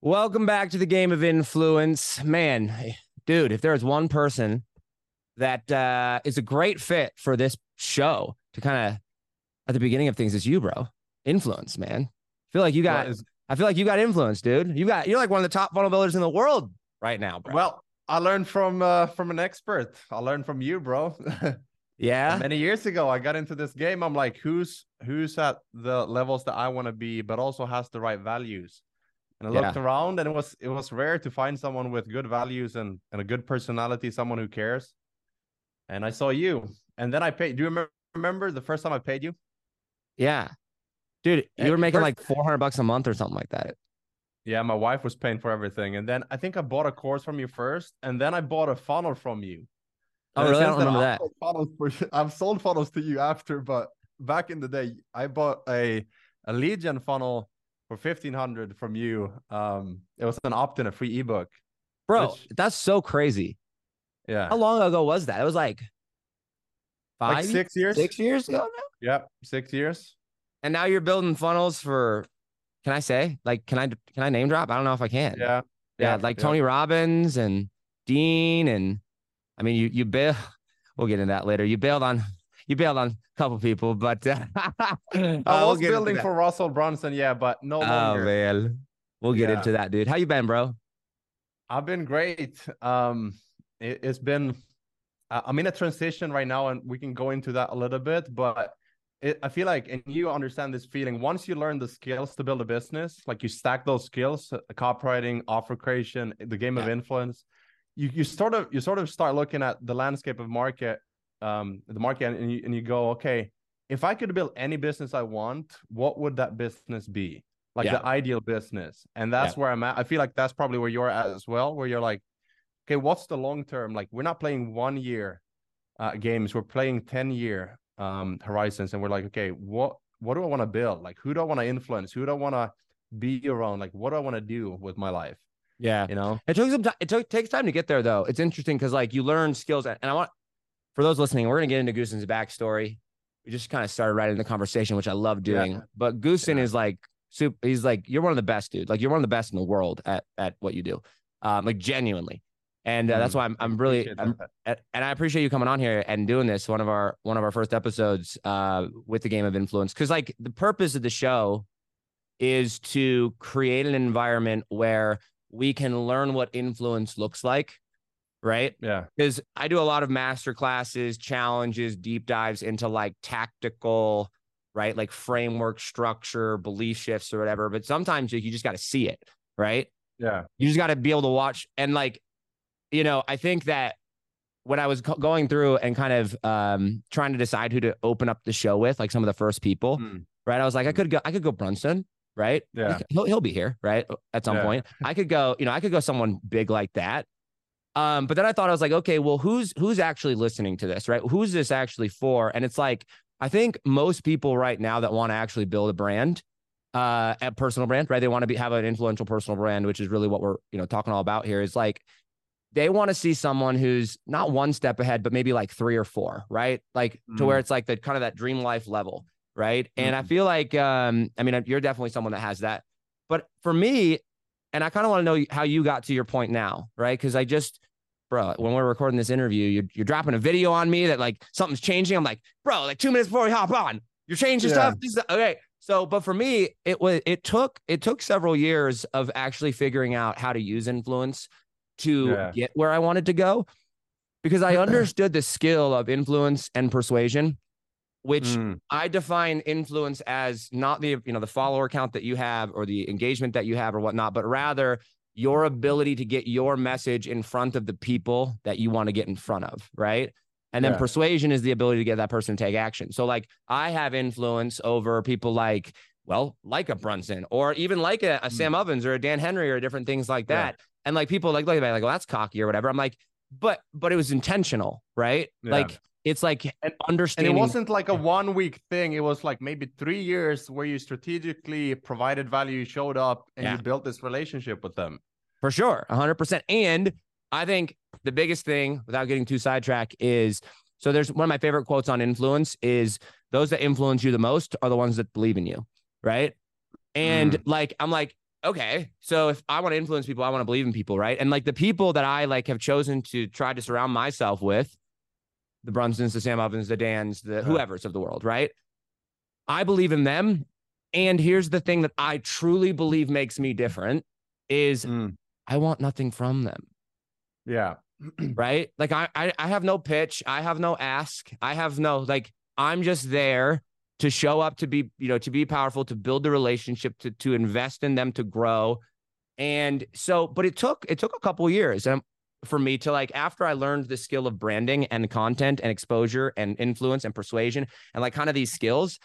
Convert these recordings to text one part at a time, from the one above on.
Welcome back to the game of influence. Man, dude, if there is one person that uh, is a great fit for this show to kind of at the beginning of things, it's you, bro. Influence, man. I feel like you got, is- I feel like you got influence, dude. You got, you're like one of the top funnel builders in the world right now, bro. Well, I learned from uh, from an expert. I learned from you, bro. yeah. Many years ago, I got into this game. I'm like, who's who's at the levels that I want to be, but also has the right values. And I Yeah. looked around, and it was it was rare to find someone with good values and and a good personality, someone who cares. And I saw you, and then I paid. Do you remember, remember the first time I paid you? Yeah. Dude, eh, you At were making first- like 400 bucks a month or something like that. Yeah, my wife was paying for everything, and then I think I bought a course from you first, and then I bought a funnel from you. Oh, And really? I don't remember I've that. sold Funnels for, I've sold funnels to you after, but back in the day, I bought a a gen funnel for fifteen hundred from you. Um, it was an opt-in, a free ebook. Bro, Which- that's so crazy. Yeah, How long ago was that? It was like five, like six years. six years ago now. Yeah, six years. And now you're building funnels for, can I say, like, can I, can I name drop? I don't know if I can. Yeah, Yeah. Like Tony Robbins and Dean. And I mean, you, you bail, we'll get into that later. You bailed on, you bailed on a couple people, but uh, I we'll was building for Russell Brunson. Yeah, but no longer. Oh man, we'll get Yeah. into that, dude. How you been, bro? I've been great. Um, it, has been. I'm in a transition right now, and we can go into that a little bit. But it, I feel like, and you understand this feeling. Once you learn the skills to build a business, like you stack those skills, uh, copywriting, offer creation, the game of influence, you you sort of you sort of start looking at the landscape of market, um, the market, and you and you go, okay, if I could build any business I want, what would that business be? Like Yeah. the ideal business, and that's where I'm at. I feel like that's probably where you're at as well, where you're like, okay, what's the long term? Like we're not playing one year uh, games, we're playing ten year um, horizons, and we're like, okay, what what do I want to build? Like who do I want to influence? Who do I want to be around? Like what do I want to do with my life? Yeah. You know? It took some time. It took takes time to get there, though. It's interesting because like you learn skills, and I want for those listening, we're gonna get into Gusten's backstory. We just kind of started right in the conversation, which I love Yeah. doing. But Goosen Yeah. is like soup. He's like you're one of the best, dude. Like you're one of the best in the world at at what you do, um, like genuinely. And uh, that's Mm, why I'm I'm really I'm, and and I appreciate you coming on here and doing this. One of our one of our first episodes uh, with the game of influence, because like the purpose of the show is to create an environment where we can learn what influence looks like, right? yeah. Because I do a lot of master classes, challenges, deep dives into like tactical, right, like framework, structure, belief shifts, or whatever. But sometimes you just got to see it, right? Yeah. You just got to be able to watch and like, you know, I think that when I was co- going through and kind of um, trying to decide who to open up the show with, like some of the first people, Mm. right? I was like, I Mm. could go, I could go Brunson, right? Yeah. he'll he'll be here, right? At some Yeah. point, I could go, you know, I could go someone big like that. Um, but then I thought I was like, okay, well, who's who's actually listening to this, right? Who's this actually for? And it's like, I think most people right now that want to actually build a brand, uh, a personal brand, right? They want to be have an influential personal brand, which is really what we're you know talking all about here. Is like they want to see someone who's not one step ahead, but maybe like three or four, right? Like to where it's like the kind of that dream life level, right? And I Mhm. feel like, um, I mean, you're definitely someone that has that. But for me, and I kind of want to know how you got to your point now, right? Because I just, bro, when we're recording this interview, you're, you're dropping a video on me that like something's changing. I'm like, bro, like two minutes before we hop on, you're changing Yeah. stuff. This is- okay. So, but for me, it was it took it took several years of actually figuring out how to use influence to Yeah. get where I wanted to go because I understood the skill of influence and persuasion, which Mm. I define influence as not the you know the follower count that you have or the engagement that you have or whatnot, but rather your ability to get your message in front of the people that you want to get in front of, right? And then Yeah. persuasion is the ability to get that person to take action. So like I have influence over people like well, like a Brunson or even like a, a Sam Ovens or a Dan Henry or different things like Mm. Yeah. that. And like people like look at me like, well, that's cocky or whatever. I'm like, but but it was intentional, right? Yeah. Like it's like And- And understanding. it wasn't like a one week thing. It was like maybe three years where you strategically provided value, you showed up, and Yeah. you built this relationship with them. For sure, 100%. And I think the biggest thing, without getting too sidetracked, is so there's one of my favorite quotes on influence is those that influence you the most are the ones that believe in you, right? And mm. like, I'm like, okay, so if I want to influence people, I want to believe in people, right? And like the people that I like have chosen to try to surround myself with, the Brunsons, the Sam Ovens, the Dans, the whoever's of the world, right? I believe in them. And here's the thing that I truly believe makes me different is Mm. I want nothing from them. Yeah. right? Like I, I I have no pitch, I have no ask, I have no like I'm just there to show up to be, you know, to be powerful, to build the relationship, to to invest in them, to grow. And so, but it took it took a couple years um, for me to like after I learned the skill of branding and content and exposure and influence and persuasion and like kind of these skills.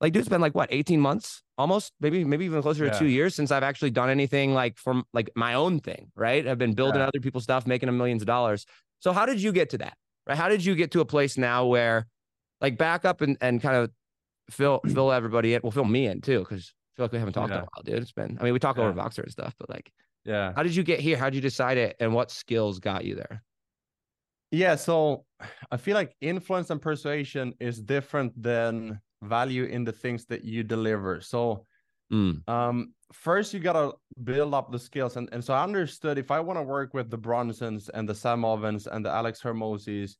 Like, dude, it's been like what, 18 months almost, maybe, maybe even closer to two years since I've actually done anything like from like my own thing, right? I've been building Yeah. other people's stuff, making them millions of dollars. So how did you get to that? Right? How did you get to a place now where like back up and, and kind of fill fill everybody in? Well, fill me in too, because I feel like we haven't talked in Yeah. a while, dude. It's been I mean, we talk over Voxer and stuff, but like Yeah. how did you get here? How did you decide it and what skills got you there? Yeah, so I feel like influence and persuasion is different than value in the things that you deliver. So Mm, um first you gotta build up the skills and, and so I understood if I want to work with the Brunsons and the Sam Ovens and the Alex Hormozis,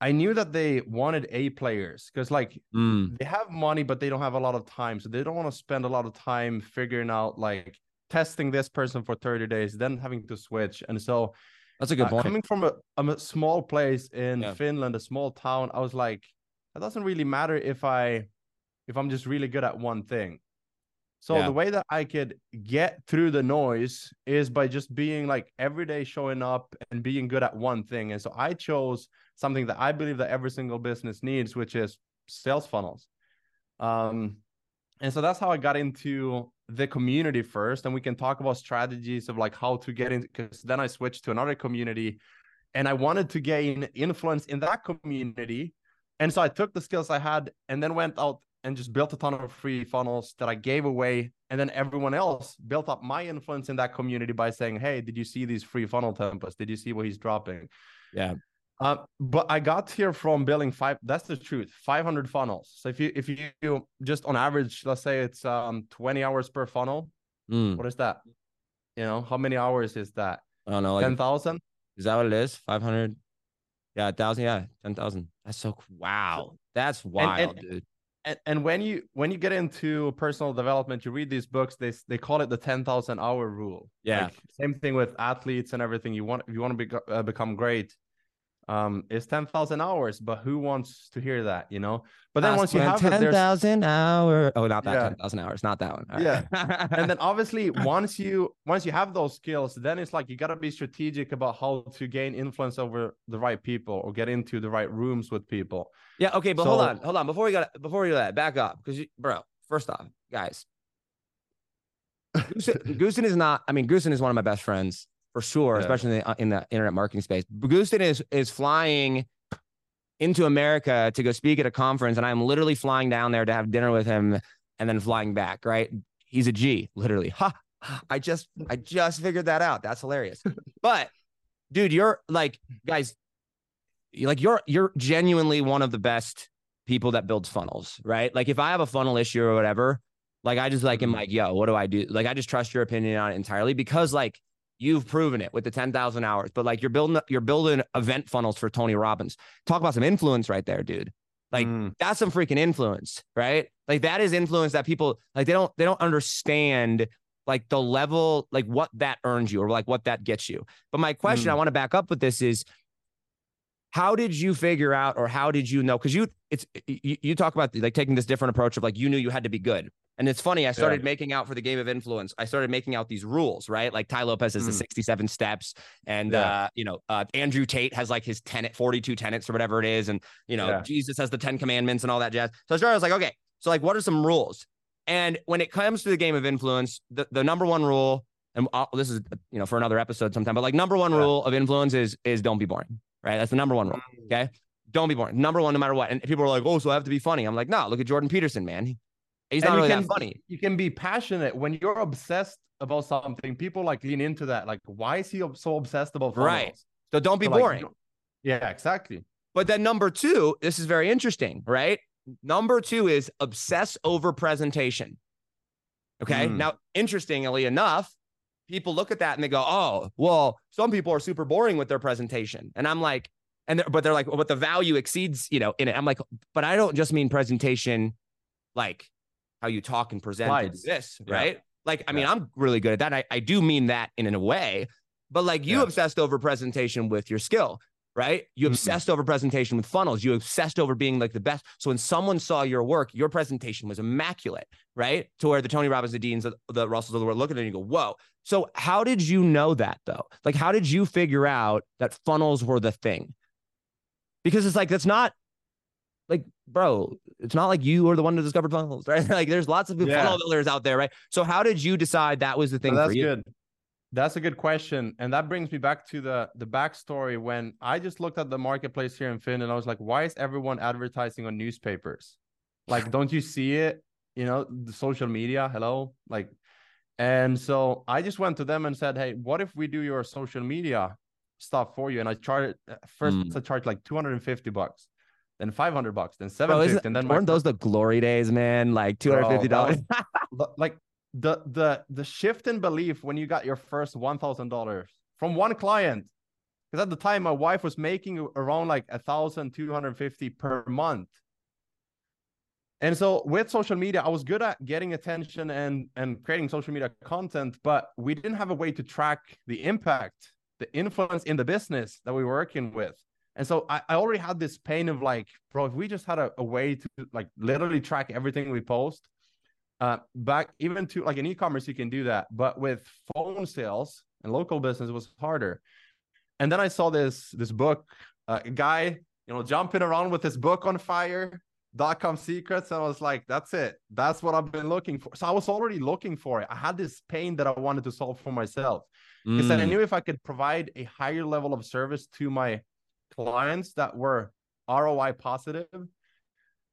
I knew that they wanted A players because like mm, they have money but they don't have a lot of time. So they don't want to spend a lot of time figuring out like testing this person for 30 days, then having to switch. And so that's a good uh, point. coming from a, a small place in Yeah. Finland, a small town, I was like, it doesn't really matter if I if I'm just really good at one thing. So Yeah. the way that I could get through the noise is by just being like every day showing up and being good at one thing. And so I chose something that I believe that every single business needs, which is sales funnels. Um, and so that's how I got into the community first. And we can talk about strategies of like how to get in, because then I switched to another community and I wanted to gain influence in that community. And so I took the skills I had and then went out and just built a ton of free funnels that I gave away. And then everyone else built up my influence in that community by saying, Hey, did you see these free funnel templates? Did you see what he's dropping? Yeah. Uh, but I got here from building five. That's the truth. 500 funnels. So if you if you just on average, let's say it's um 20 hours per funnel. Mm, What is that? You know, how many hours is that? I don't know. Like 10,000? Is that what it is? 500? Yeah, 1,000. Yeah, 10,000. That's so, wow. That's wild, dude. And, and when you when you get into personal development, you read these books. They they call it the 10,000 hour rule. Yeah. Like, same thing with athletes and everything. You want if you want to be, uh, become great, um, it's 10,000 hours. But who wants to hear that? You know. But then once you have 10,000 hours. Oh, not that Yeah. 10,000 hours. Not that one. All Yeah. right. and then obviously once you once you have those skills then it's like you got to be strategic about how to gain influence over the right people or get into the right rooms with people yeah. Okay. But hold on. Hold on. Before we got, before we do that, back up. Because, bro, first off, guys, Gusten, Gusten is not, I mean, Gusten is one of my best friends for sure, Yeah. especially in the, uh, in the internet marketing space. Goosen is, is flying into America to go speak at a conference, and I'm literally flying down there to have dinner with him and then flying back, right? He's a G, literally. Ha. I just I just figured that out. That's hilarious. But dude, you're like, guys, you- like you're you're genuinely one of the best people that builds funnels, right? Like if I have a funnel issue or whatever, like I just like am Mhm. like, yo, what do I do? Like I just trust your opinion on it entirely because like you've proven it with the 10,000 hours, but like you're building you're building event funnels for Tony Robbins. Talk about some influence right there, dude. Like Mm, that's some freaking influence, right? Like that is influence that people like they don't they don't understand like the level like what that earns you or like what that gets you. But my question Mm. I want to back up with this is how did you figure out or how did you know cuz you it's you, you talk about like taking this different approach of like you knew you had to be good. And it's funny, I started making out for the game of influence. I started making out these rules, right? Like Tai Lopez has the Mm. 67 steps and Yeah. uh you know, uh Andrew Tate has like his 10 42 tenets or whatever it is and you know, Yeah. Jesus has the 10 commandments and all that jazz. So I started I was like, okay, so like what are some rules? And when it comes to the game of influence, the, the number one rule, and I'll, this is you know for another episode sometime, but like number one Yeah. rule of influence is is don't be boring, right? That's the number one rule. Okay, don't be boring. Number one, no matter what. And people are like, oh, so I have to be funny. I'm like, no, look at Jordan Peterson, man. He- he's not really can, that funny. you can be passionate when you're obsessed about something people like lean into that like why is he so obsessed about Right. So don't be So, boring. don't- yeah exactly But then number two, this is very interesting, right? Number two is obsess over presentation. Okay. Mm. Now, interestingly enough, people look at that and they go, "Oh, well, some people are super boring with their presentation," and I'm like, and they're, but they're like, well, "But the value exceeds, you know, in it." I'm like, "But I don't just mean presentation, like how you talk and present Slides. this, Yeah. right?" Like, I mean, I'm really good at that. I, I do mean that in, in a way, but like you Yeah. obsessed over presentation with your skill, right? You obsessed over presentation with funnels. You obsessed over being like the best. So when someone saw your work, your presentation was immaculate, right? To where the Tony Robbins, the Deans, the, Russells of the world look at it and you go, whoa. So how did you know that though? Like, how did you figure out that funnels were the thing? Because it's like, that's not like, bro, it's not like you are the one who discovered funnels, right? like there's lots of Yeah. funnel builders out there, right? So how did you decide that was the thing that's for you? good. That's a good question, and that brings me back to the the backstory when I just looked at the marketplace here in Finland. And I was like, why is everyone advertising on newspapers? Like, don't you see it? You know, the social media. Hello, like, and so I just went to them and said, hey, what if we do your social media stuff for you? And I charged first Mm. I charged like two hundred and fifty bucks, then five hundred bucks, then Bro, seven and then weren't those the glory days, man? Like two hundred fifty dollars. L- like the the the shift in belief when you got your first one thousand dollars from one client. Because at the time my wife was making around like a thousand two hundred fifty per month. And so with social media i was good at getting attention and and creating social media content but we didn't have a way to track the impact the influence in the business that we were working with. And so I, I already had this pain of like bro if we just had a, a way to like literally track everything we post uh back even to like in e-commerce you can do that but with phone sales and local business was harder. And then i saw this this book uh, a guy you know jumping around with his book on fire DotCom Secrets and i was like that's it. That's what i've been looking for. So i was already looking for it. I had this pain that i wanted to solve for myself because I Mm, knew if I could provide a higher level of service to my clients that were ROI positive,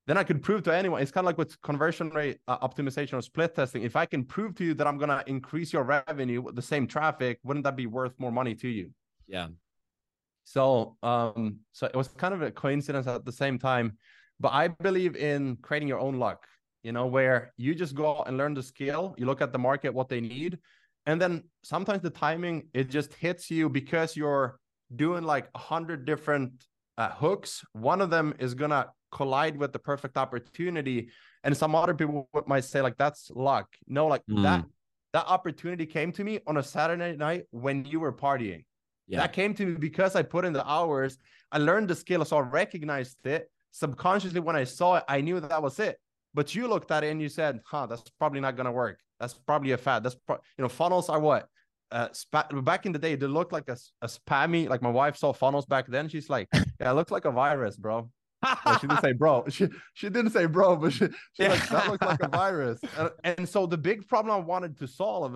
then I could prove to anyone. It's kind of like with conversion rate uh, optimization or split testing. If I can prove to you that I'm gonna increase your revenue with the same traffic, wouldn't that be worth more money to you? yeah. So, um, so it was kind of a coincidence at the same time, but I believe in creating your own luck. You know, where you just go out and learn the skill. You look at the market, what they need, and then sometimes the timing it just hits you because you're doing like a hundred different uh, hooks. One of them is gonna collide with the perfect opportunity, and some other people might say like that's luck. No, like Mm. that that opportunity came to me on a Saturday night when you were partying. Yeah. That came to me because I put in the hours. I learned the skill, so I recognized it subconsciously. When I saw it, I knew that that was it. But you looked at it and you said, "Huh, that's probably not gonna work. That's probably a fad. That's pro-. you know, funnels are what." Uh, spa- back in the day, they looked like a spammy. Like my wife saw funnels back then. She's like, "Yeah, it looks like a virus, bro." Well, she didn't say bro. She she didn't say bro, but she, she like that looks like a virus. And, and so the big problem I wanted to solve,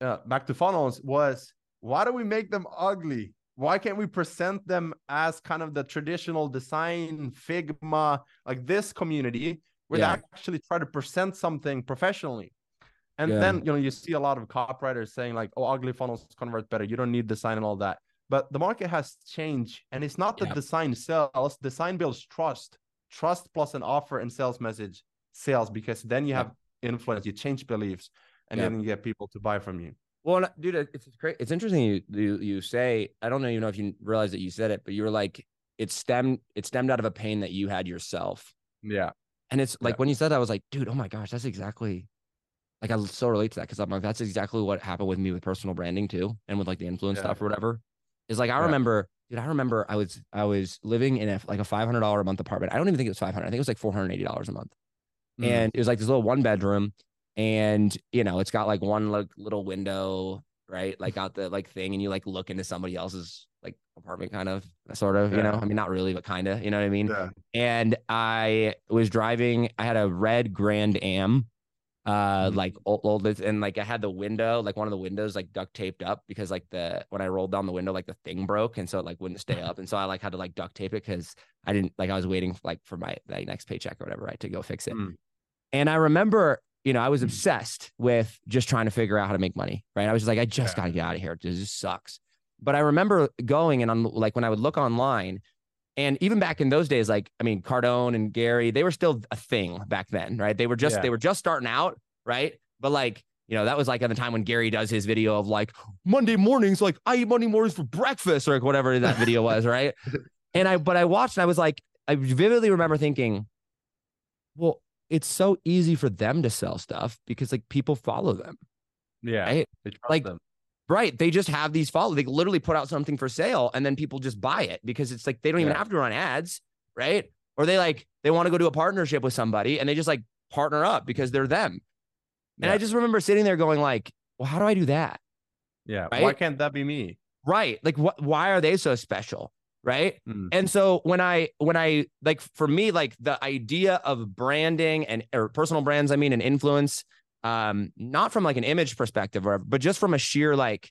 uh, back to funnels, was why do we make them ugly? Why can't we present them as kind of the traditional design Figma, like this community, where Yeah. they actually try to present something professionally? And Yeah. then you know you see a lot of copywriters saying like, "Oh, ugly funnels convert better. You don't need design and all that." But the market has changed, and it's not that Yeah. design sells. Design builds trust. Trust plus an offer and sales message sales because then you Yeah. have influence. You change beliefs, and Yeah. then you get people to buy from you. Well, dude, it's great. It's interesting you, you you say. I don't know, even know if you realize that you said it, but you were like, it stemmed it stemmed out of a pain that you had yourself. Yeah. And it's like when you said that, I was like, dude, oh my gosh, that's exactly like I so relate to that because I'm like, that's exactly what happened with me with personal branding too, and with like the influence Yeah. stuff or whatever. Is like I Yeah. remember, dude, I remember I was I was living in a like a five hundred dollar a month apartment. I don't even think it was five hundred. I think it was like four hundred eighty dollars a month, Mm. and it was like this little one bedroom, and you know, it's got like one like little window, right, like out the like thing, and you like look into somebody else's like apartment, kind of, sort of, you know. I mean, not really, but kind of, you know what I mean yeah. and I was driving. I had a red Grand Am, uh, Mhm. like old, old, and like I had the window, like one of the windows, like duct taped up because like the when I rolled down the window, like the thing broke, and so it like wouldn't stay up, and so I like had to like duct tape it because I didn't like I was waiting like for my like next paycheck or whatever, right, to go fix it. Mm. And I remember, you know, I was Mm. obsessed with just trying to figure out how to make money, right? I was just like, I just Yeah. got to get out of here. This sucks. But I remember going and on like when I would look online, and even back in those days, like I mean, Cardone and Gary, they were still a thing back then, right? They were just Yeah. they were just starting out, right? But like, you know, that was like at the time when Gary does his video of like Monday mornings, like I eat Monday mornings for breakfast or like whatever that video was, right? And I, but I watched and I was like, I vividly remember thinking, well, it's so easy for them to sell stuff because like people follow them. Yeah. Right? Like, them. Right. They just have these follow. They literally put out something for sale and then people just buy it because it's like they don't even Yeah. have to run ads. Right. Or they like, they want to go do a partnership with somebody and they just like partner up because they're them. And I just remember sitting there going like, well, how do I do that? Yeah. right? Why can't that be me? Right. Like what, why are they so special? Right. Mm. And so when I, when I like, for me, like the idea of branding and or personal brands, I mean, and influence, um, not from like an image perspective or, but just from a sheer, like,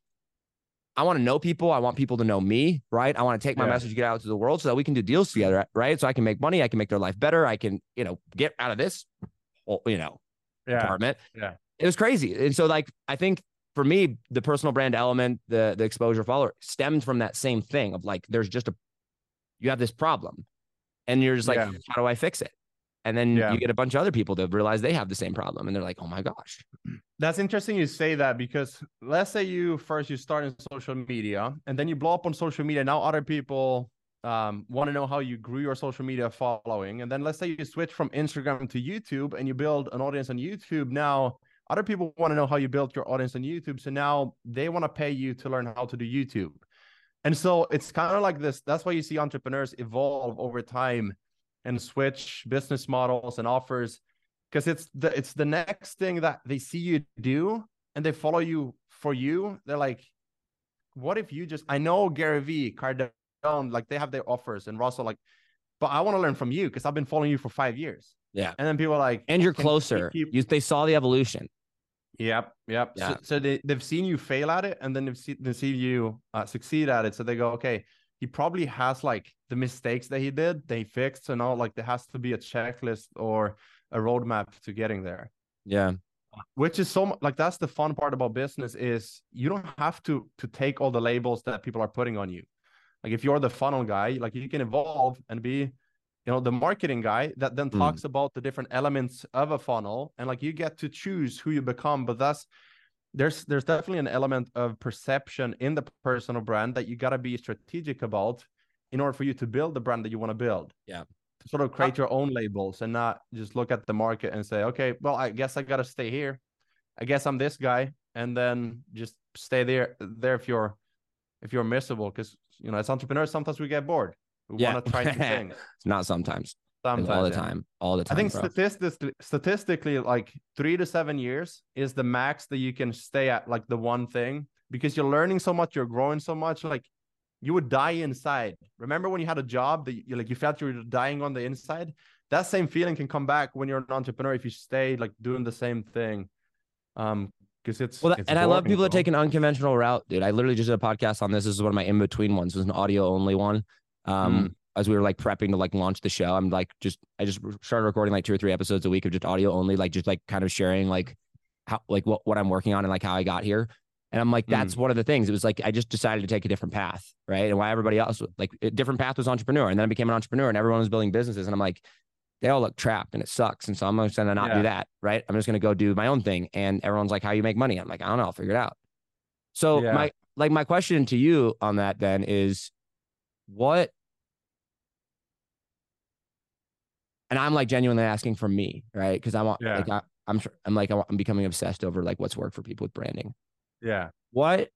I want to know people. I want people to know me, right? I want to take my Yeah. message, get out to the world so that we can do deals together, right? So I can make money. I can make their life better. I can, you know, get out of this, whole, you know, Yeah. apartment. Yeah. It was crazy. And so like I think for me, the personal brand element, the the exposure follower stemmed from that same thing of like there's just a you have this problem. And you're just like, Yeah. how do I fix it? And then Yeah. you get a bunch of other people that realize they have the same problem and they're like, oh my gosh. That's interesting you say that because let's say you first you start in social media and then you blow up on social media. Now other people um, want to know how you grew your social media following. And then let's say you switch from Instagram to YouTube and you build an audience on YouTube. Now other people want to know how you built your audience on YouTube. So now they want to pay you to learn how to do YouTube. And so it's kind of like this. That's why you see entrepreneurs evolve over time and switch business models and offers because it's the it's the next thing that they see you do and they follow you for you they're like what if you just i know gary vee cardone like they have their offers and russell like but i want to learn from you because i've been following you for five years Yeah. and then people are like And you're closer. keep- You, they saw the evolution. Yep, yep. Yeah. So, so they they've seen you fail at it, and then they've seen they see you uh, succeed at it. So they go, okay, he probably has like the mistakes that he did, they fixed, so now Like there has to be a checklist or a roadmap to getting there. Yeah. Which is so like that's the fun part about business is you don't have to to take all the labels that people are putting on you. Like if you're the funnel guy, like you can evolve and be you know the marketing guy that then Mm. talks about the different elements of a funnel and like you get to choose who you become but that's there's there's definitely an element of perception in the personal brand that you got to be strategic about in order for you to build the brand that you want to build Yeah. to sort of uh, create your own labels and not just look at the market and say okay well i guess i got to stay here i guess i'm this guy and then just stay there there if you're if you're miserable because you know as entrepreneurs sometimes we get bored we Yeah. want to try new things Not sometimes. Like, sometimes all the yeah. time. All the time. I think bro. statistically, statistically, like three to seven years is the max that you can stay at, like the one thing, because you're learning so much, you're growing so much. Like you would die inside. Remember when you had a job that you like you felt you were dying on the inside? That same feeling can come back when you're an entrepreneur if you stay like doing the same thing. Um, because it's Well, it's and I love boring, people that take an unconventional route, dude. I literally just did a podcast on this. This is one of my in between ones. It was an audio only one. Um, Mm. As we were like prepping to like launch the show, I'm like just I just started recording like two or three episodes a week of just audio only, like just like kind of sharing like how like what what I'm working on and like how I got here. And I'm like, Mm. that's one of the things. It was like I just decided to take a different path, right? And why everybody else like a different path was entrepreneur, and then I became an entrepreneur, and everyone was building businesses, and I'm like, they all look trapped, and it sucks. And so I'm just gonna not Yeah. do that, right? I'm just gonna go do my own thing. And everyone's like, how you make money? I'm like, I don't know, I'll figure it out. So Yeah. my like my question to you on that then is, what? And I'm like genuinely asking for me, right? Because I want, Yeah. like, I, I'm, tr- I'm like, I'm becoming obsessed over like what's worked for people with branding Yeah. what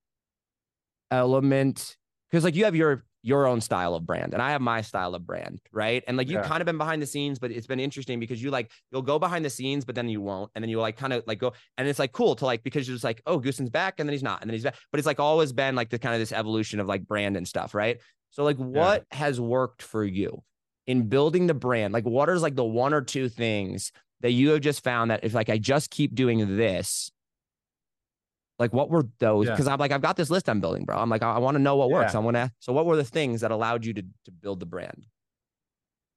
element because like you have your your own style of brand and i have my style of brand right and like you've Yeah. kind of been behind the scenes but it's been interesting because you like you'll go behind the scenes but then you won't and then you like kind of like go and it's like cool to like because you're just like oh Gusten's back and then he's not and then he's back but it's like always been like the kind of this evolution of like brand and stuff right so like what has worked for you in building the brand like what is like the one or two things that you have just found that if like i just keep doing this like what were those? Yeah. Because I'm like, I've got this list I'm building, bro. I'm like, I, I want to know what works. I want to. So what were the things that allowed you to to build the brand?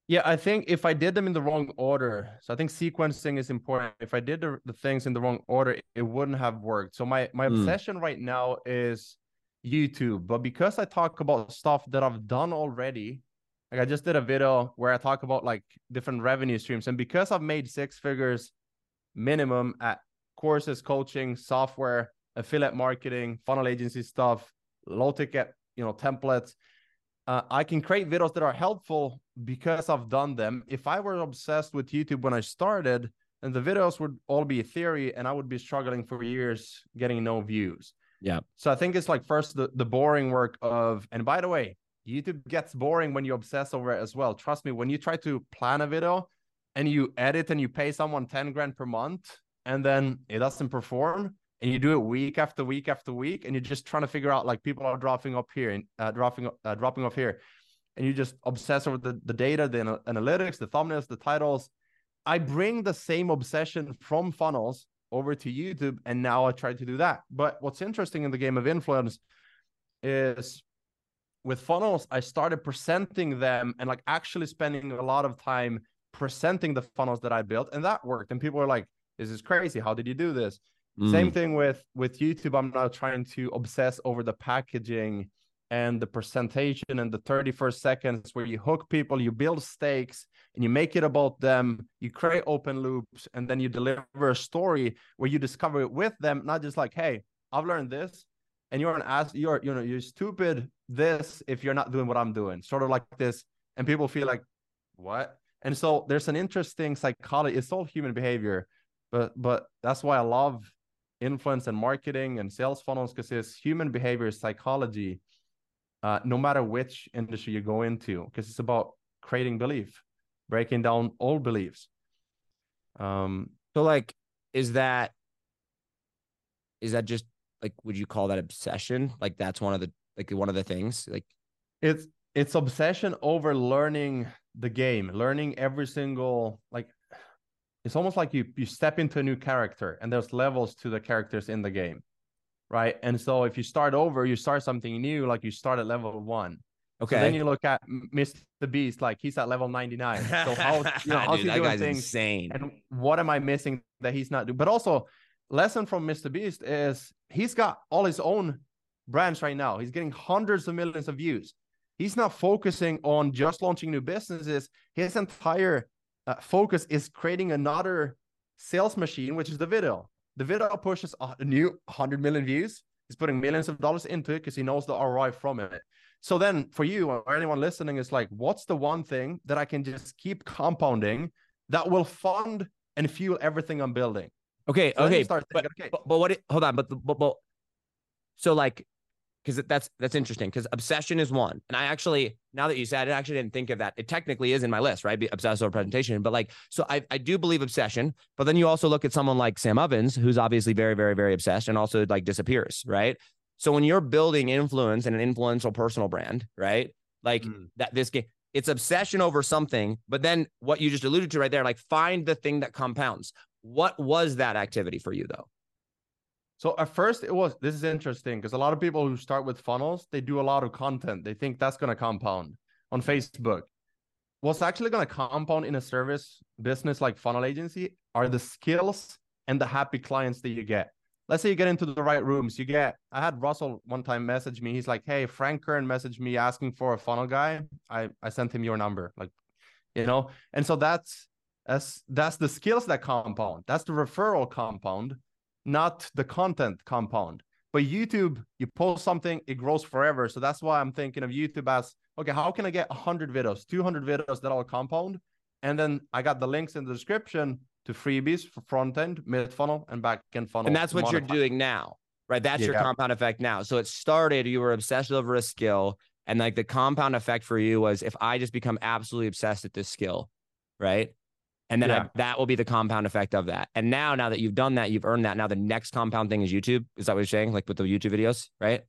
Yeah, I think if I did them in the wrong order, so I think sequencing is important. If I did the, the things in the wrong order, it wouldn't have worked. So my my Mm. obsession right now is YouTube, but because I talk about stuff that I've done already, like I just did a video where I talk about like different revenue streams, and because I've made six figures minimum at courses, coaching, software, affiliate marketing, funnel agency stuff, low ticket, you know, templates. Uh, I can create videos that are helpful because I've done them. If I were obsessed with YouTube when I started, and the videos would all be theory, and I would be struggling for years getting no views. Yeah. So I think it's like first the, the boring work of, and by the way, YouTube gets boring when you obsess over it as well. Trust me, when you try to plan a video and you edit and you pay someone 10 grand per month and then it doesn't perform and you do it week after week after week and you're just trying to figure out like people are dropping up here and uh, dropping uh, dropping off here and you just obsess over the, the data the analytics the thumbnails the titles i bring the same obsession from funnels over to youtube and now i try to do that but what's interesting in the game of influence is with funnels i started presenting them and like actually spending a lot of time presenting the funnels that i built and that worked. And people are like this is crazy. How did you do this? Mm. same thing with with youtube. I'm now trying to obsess over the packaging and the presentation and the 31st seconds where you hook people you build stakes and you make it about them. You create open loops and then you deliver a story where you discover it with them not just like hey i've learned this and you're an ass you're you know you're stupid this if you're not doing what i'm doing sort of like this and people feel like what? And so there's an interesting psychology it's all human behavior but but that's why i love influence and marketing and sales funnels because it's human behavior psychology uh, no matter which industry you go into because it's about creating belief breaking down old beliefs. Um so like is that is that just like would you call that obsession? Like that's one of the like one of the things like it's it's obsession over learning the game learning every single like it's almost like you you step into a new character and there's levels to the characters in the game right? And so if you start over you start something new like you start at level one. Okay so then you look at mr beast like he's at level 99 so how you know how's Dude, he doing things? insane. And what am i missing that he's not doing but also lesson from mr beast is he's got all his own brands right now he's getting hundreds of millions of views he's not focusing on just launching new businesses his entire uh, focus is creating another sales machine, which is the video. The video pushes a new 100 million views. He's putting millions of dollars into it because he knows the ROI from it. So then for you or anyone listening, is like, what's the one thing that I can just keep compounding that will fund and fuel everything I'm building? Okay, so okay, but, okay. But, but what? It, hold on, but, but but so like because that's that's interesting because obsession is one and i actually now that you said it, i actually didn't think of that it technically is in my list right obsessed over presentation but like so I, I do believe obsession but then you also look at someone like sam ovens who's obviously very very very obsessed and also like disappears right so when you're building influence and an influential personal brand right like mm. that this game it's obsession over something but then what you just alluded to right there like find the thing that compounds what was that activity for you though so at first it was this is interesting because a lot of people who start with funnels, they do a lot of content. They think that's going to compound on Facebook. What's actually going to compound in a service business like funnel agency are the skills and the happy clients that you get. Let's say you get into the right rooms. You get I had Russell one time message me. He's like, "Hey, Frank Kern messaged me asking for a funnel guy. I I sent him your number." Like, you know. And so that's that's that's the skills that compound. That's the referral compound not the content compound. But YouTube, you post something, it grows forever. So that's why I'm thinking of YouTube as okay, how can I get 100 videos, 200 videos that all compound? And then I got the links in the description to freebies for front end, mid funnel, and back end funnel. And that's what you're doing now, right? That's yeah. your compound effect now. So it started, you were obsessed over a skill. And like the compound effect for you was if I just become absolutely obsessed at this skill, right? And then yeah. I, that will be the compound effect of that. And now, now that you've done that, you've earned that. Now the next compound thing is YouTube. Is that what you're saying? Like with the YouTube videos, right?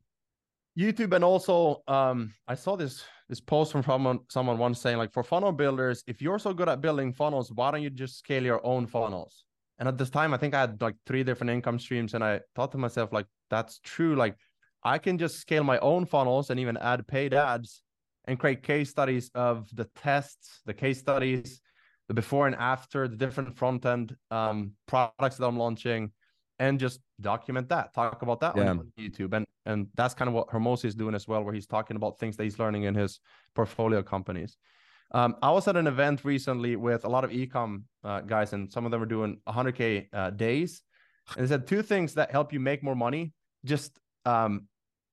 YouTube and also um, I saw this this post from someone someone once saying like for funnel builders, if you're so good at building funnels, why don't you just scale your own funnels? And at this time, I think I had like three different income streams, and I thought to myself like that's true. Like I can just scale my own funnels and even add paid ads and create case studies of the tests, the case studies, the before and after, the different front end um, products that I'm launching, and just document that, talk about that yeah. on YouTube. And and that's kind of what Hormozi is doing as well, where he's talking about things that he's learning in his portfolio companies. Um, I was at an event recently with a lot of ecom uh, guys, and some of them were doing 100k uh, days. And they said two things that help you make more money. Just um,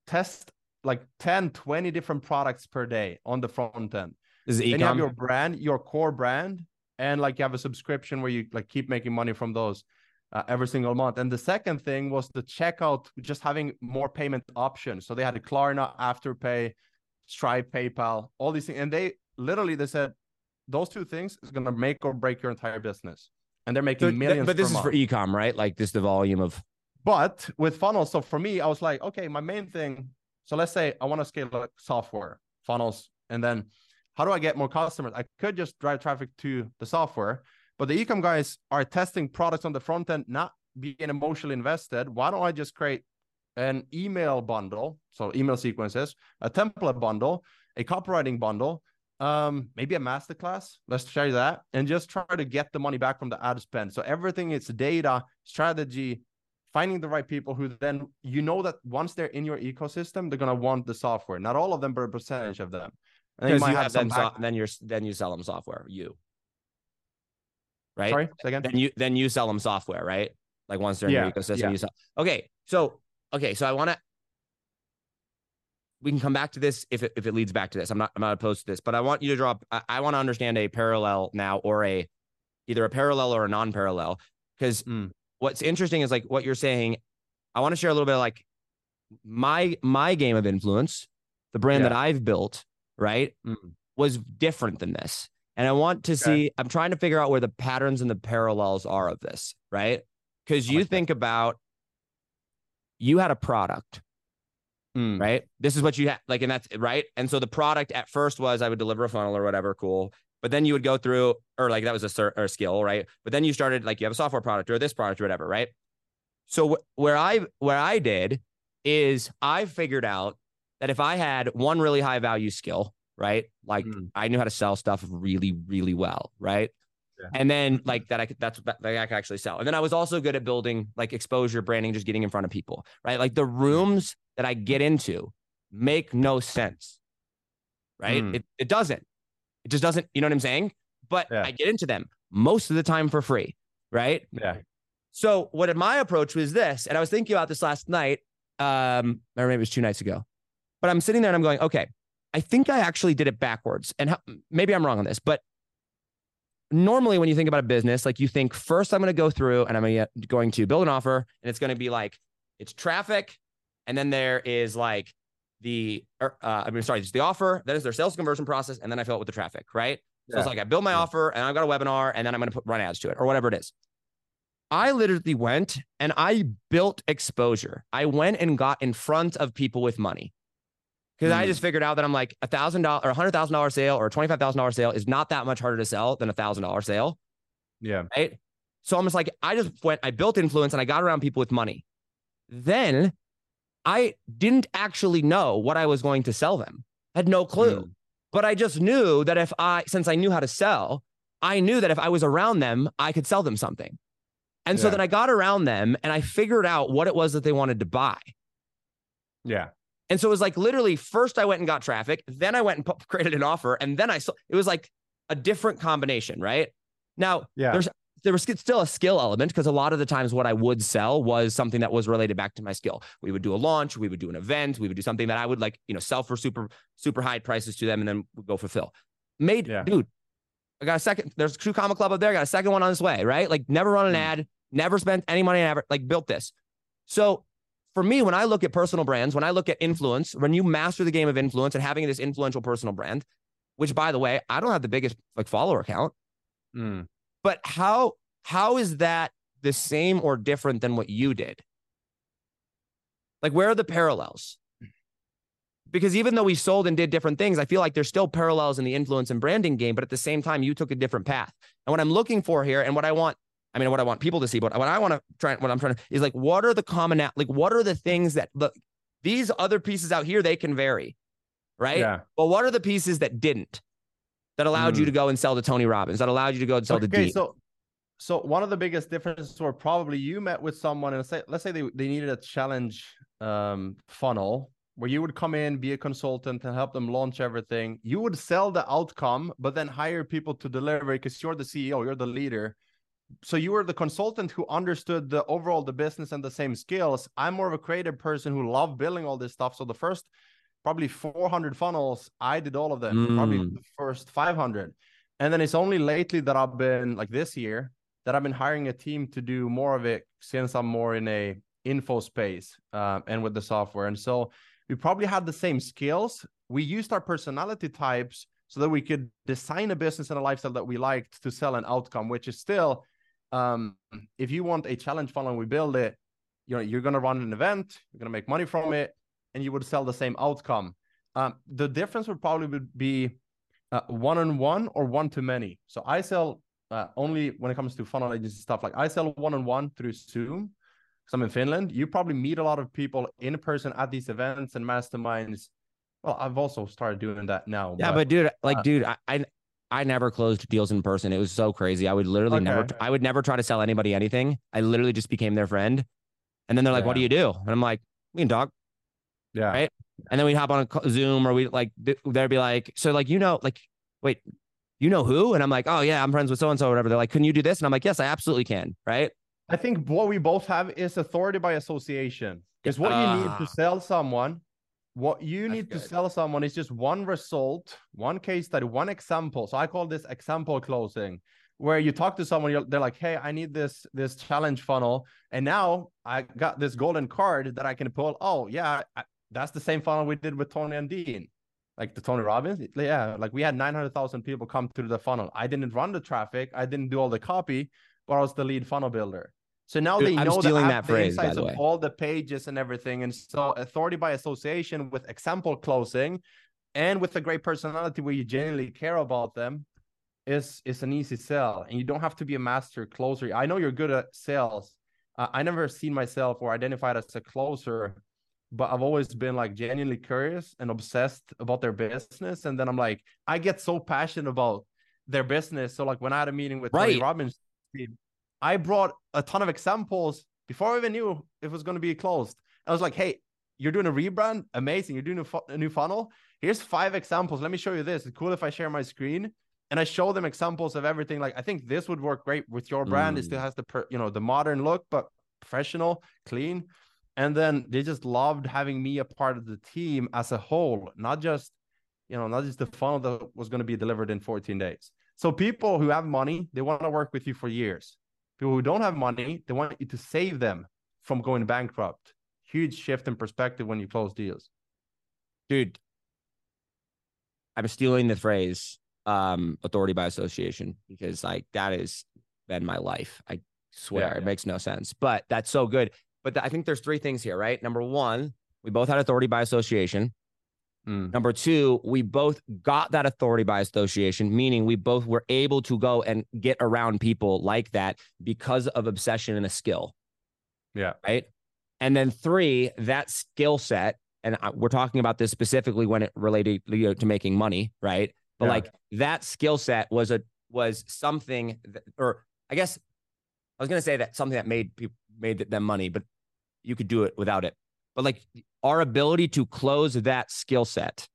test like 10, 20 different products per day on the front end. This is Then you have your brand, your core brand, and like you have a subscription where you like keep making money from those uh, every single month. And the second thing was the checkout, just having more payment options. So they had a Klarna, Afterpay, Stripe, PayPal, all these things, and they literally they said those two things is gonna make or break your entire business. And they're making So millions. but this is for ecom, right? Like this, the volume of But with funnels, so for me, I was like, okay, my main thing. So let's say I want to scale like software funnels, and then how do I get more customers? I could just drive traffic to the software, but the ecom guys are testing products on the front end, not being emotionally invested. Why don't I just create an email bundle? So email sequences, a template bundle, a copywriting bundle, um, maybe a masterclass. Let's try that and just try to get the money back from the ad spend. So everything is data, strategy, finding the right people who then you know that once they're in your ecosystem, they're gonna want the software. Not all of them, but a percentage of them. And then might you have them, so, then you're then you sell them software. You right? Sorry, again. Then you then you sell them software, right? Like once they're in Yeah, your ecosystem, yeah. you sell. Okay, so okay, so I want to. We can come back to this if it, if it leads back to this. I'm not I'm not opposed to this, but I want you to draw. I, I want to understand a parallel now, or a either a parallel or a non-parallel, because Mm. what's interesting is like what you're saying. I want to share a little bit of like my my game of influence, the brand Yeah. that I've built, right, Mm. was different than this. And I want to see, I'm trying to figure out where the patterns and the parallels are of this, right? Because you like that. think about you had a product, Mm. right? This is what you had, like, and that's right. And so the product at first was I would deliver a funnel or whatever, cool. But then you would go through, or like that was a cert or a skill, right? But then you started like you have a software product or this product or whatever, right? So wh- where I where I did is I figured out that if I had one really high value skill, right? Like Mm. I knew how to sell stuff really, really well, right? Yeah. And then like that, I could that's that, that I could actually sell. And then I was also good at building like exposure branding, just getting in front of people, right? Like the rooms that I get into make no sense, right? Mm. It it doesn't. It just doesn't. You know what I'm saying? But Yeah. I get into them most of the time for free, right? Yeah. So what my approach was this, and I was thinking about this last night, um, or maybe it was two nights ago. But I'm sitting there and I'm going, okay, I think I actually did it backwards, and how, maybe I'm wrong on this, but normally when you think about a business, like you think first I'm going to go through and I'm going to build an offer, and it's going to be like it's traffic, and then there is like the, uh, I mean, sorry, it's the offer, then it's their sales conversion process, and then I fill it with the traffic, right? So it's like I build my Yeah. offer and I've got a webinar and then I'm going to put run ads to it or whatever it is. I literally went and I built exposure. I went and got in front of people with money because I Mm. just figured out that I'm like a thousand dollar or a hundred thousand dollar sale or a twenty five thousand dollar sale is not that much harder to sell than a thousand dollar sale, Yeah. right? So I'm just like I just went, I built influence and I got around people with money. Then I didn't actually know what I was going to sell them. I had no clue. Mm. But I just knew that if I, since I knew how to sell, I knew that if I was around them, I could sell them something. And so then I got around them and I figured out what it was that they wanted to buy. Yeah. And so it was like literally first I went and got traffic, then I went and created an offer, and then I saw it was like a different combination, right? Now, Yeah. there's there was still a skill element because a lot of the times what I would sell was something that was related back to my skill. We would do a launch, we would do an event, we would do something that I would like, you know, sell for super super high prices to them, and then we'd go fulfill. Made Yeah. dude, I got a second. There's a Two Comma Club up there. I got a second one on its way, right? Like never run an Mm. ad, never spent any money, on ever like built this. So for me, when I look at personal brands, when I look at influence, when you master the game of influence and having this influential personal brand, which by the way, I don't have the biggest like follower count, Mm. but how how is that the same or different than what you did? Like where are the parallels? Because even though we sold and did different things, I feel like there's still parallels in the influence and branding game, but at the same time, you took a different path. And what I'm looking for here, and what I want, I mean, what I want people to see, but what I want to try, what I'm trying to is like, what are the common, like, what are the things that look, these other pieces out here, they can vary, right? Yeah. But what are the pieces that didn't, that allowed you Mm. to go and sell to Tony Robbins, that allowed you to go and sell to okay, Dean? so so one of the biggest differences were probably you met with someone and say let's say they, they needed a challenge um funnel where you would come in be a consultant and help them launch everything you would sell the outcome but then hire people to deliver because you're the ceo you're the leader so you were the consultant who understood the overall the business and the same skills. I'm more of a creative person who love building all this stuff. So the first probably 400 funnels, I did all of them. Mm. Probably the first 500, and then it's only lately that I've been like this year that I've been hiring a team to do more of it since I'm more in a info space uh, and with the software. And so we probably had the same skills. We used our personality types so that we could design a business and a lifestyle that we liked to sell an outcome, which is still, um, if you want a challenge funnel and we build it, you know, you're going to run an event, you're going to make money from it, and you would sell the same outcome. Um, the difference would probably be one on one or one to many. So I sell uh, only when it comes to funnel agency stuff. Like I sell one on one through Zoom. Because I'm in Finland. You probably meet a lot of people in person at these events and masterminds well, I've also started doing that now. Yeah, but, but dude, like, uh, dude, I, I, I never closed deals in person. It was so crazy. I would literally okay. never, I would never try to sell anybody anything. I literally just became their friend. And then they're like, yeah. "What do you do?" And I'm like, "We can talk." Yeah. Right. And then we'd hop on a Zoom or we like they'd be like, "So like you know like wait, you know who?" And I'm like, "Oh yeah, I'm friends with so and so or whatever." They're like, "Can you do this?" And I'm like, "Yes, I absolutely can." Right. I think what we both have is authority by association. Is what uh, you need to ah. sell someone what you need to sell someone is just one result, one case study, one example. So I call this example closing, where you talk to someone, they're like, "Hey, I need this this challenge funnel, and now I got this golden card that I can pull." Oh yeah, I, that's the same funnel we did with Tony and Dean, like the Tony Robbins. Yeah, like we had nine hundred thousand people come through the funnel. I didn't run the traffic, I didn't do all the copy, but I was the lead funnel builder. So now Dude, they know the, that phrase, by the way. all the pages and everything. And so authority by association with example closing and with a great personality where you genuinely care about them is is an easy sell. And you don't have to be a master closer. I know you're good at sales. Uh, I never seen myself or identified as a closer, but I've always been like genuinely curious and obsessed about their business. And then I'm like, I get so passionate about their business. So like when I had a meeting with right. Tony Robbins, I brought a ton of examples before I even knew it was going to be closed. I was like, hey, you're doing a rebrand. Amazing. You're doing a, fu- a, new funnel. Here's five examples. Let me show you this. It's cool if I share my screen and I show them examples of everything. Like, I think this would work great with your brand. Mm. It still mm. has the, per- you know, the modern look, but professional, clean. And then they just loved having me a part of the team as a whole, not just, you know, not just the funnel that was going to be delivered in 14 days. So people who have money, they want to work with you for years. People who don't have money, they want you to save them from going bankrupt. Huge shift in perspective when you close deals. Dude, I'm stealing the phrase um, authority by association because like that has been my life. I swear yeah, yeah. it makes no sense, but that's so good. But th- I think there's three things here, right? Number one, we both had authority by association. Mm. Number two, we both got that authority by association, meaning we both were able to go and get around people like that because of obsession and a skill. Yeah. Right. And then three, that skill set, and we're talking about this specifically when it related you know, to making money, right? But yeah. like that skill set was a was something, that, or I guess I was gonna say that something that made people made them money, but you could do it without it but like our ability to close that skill set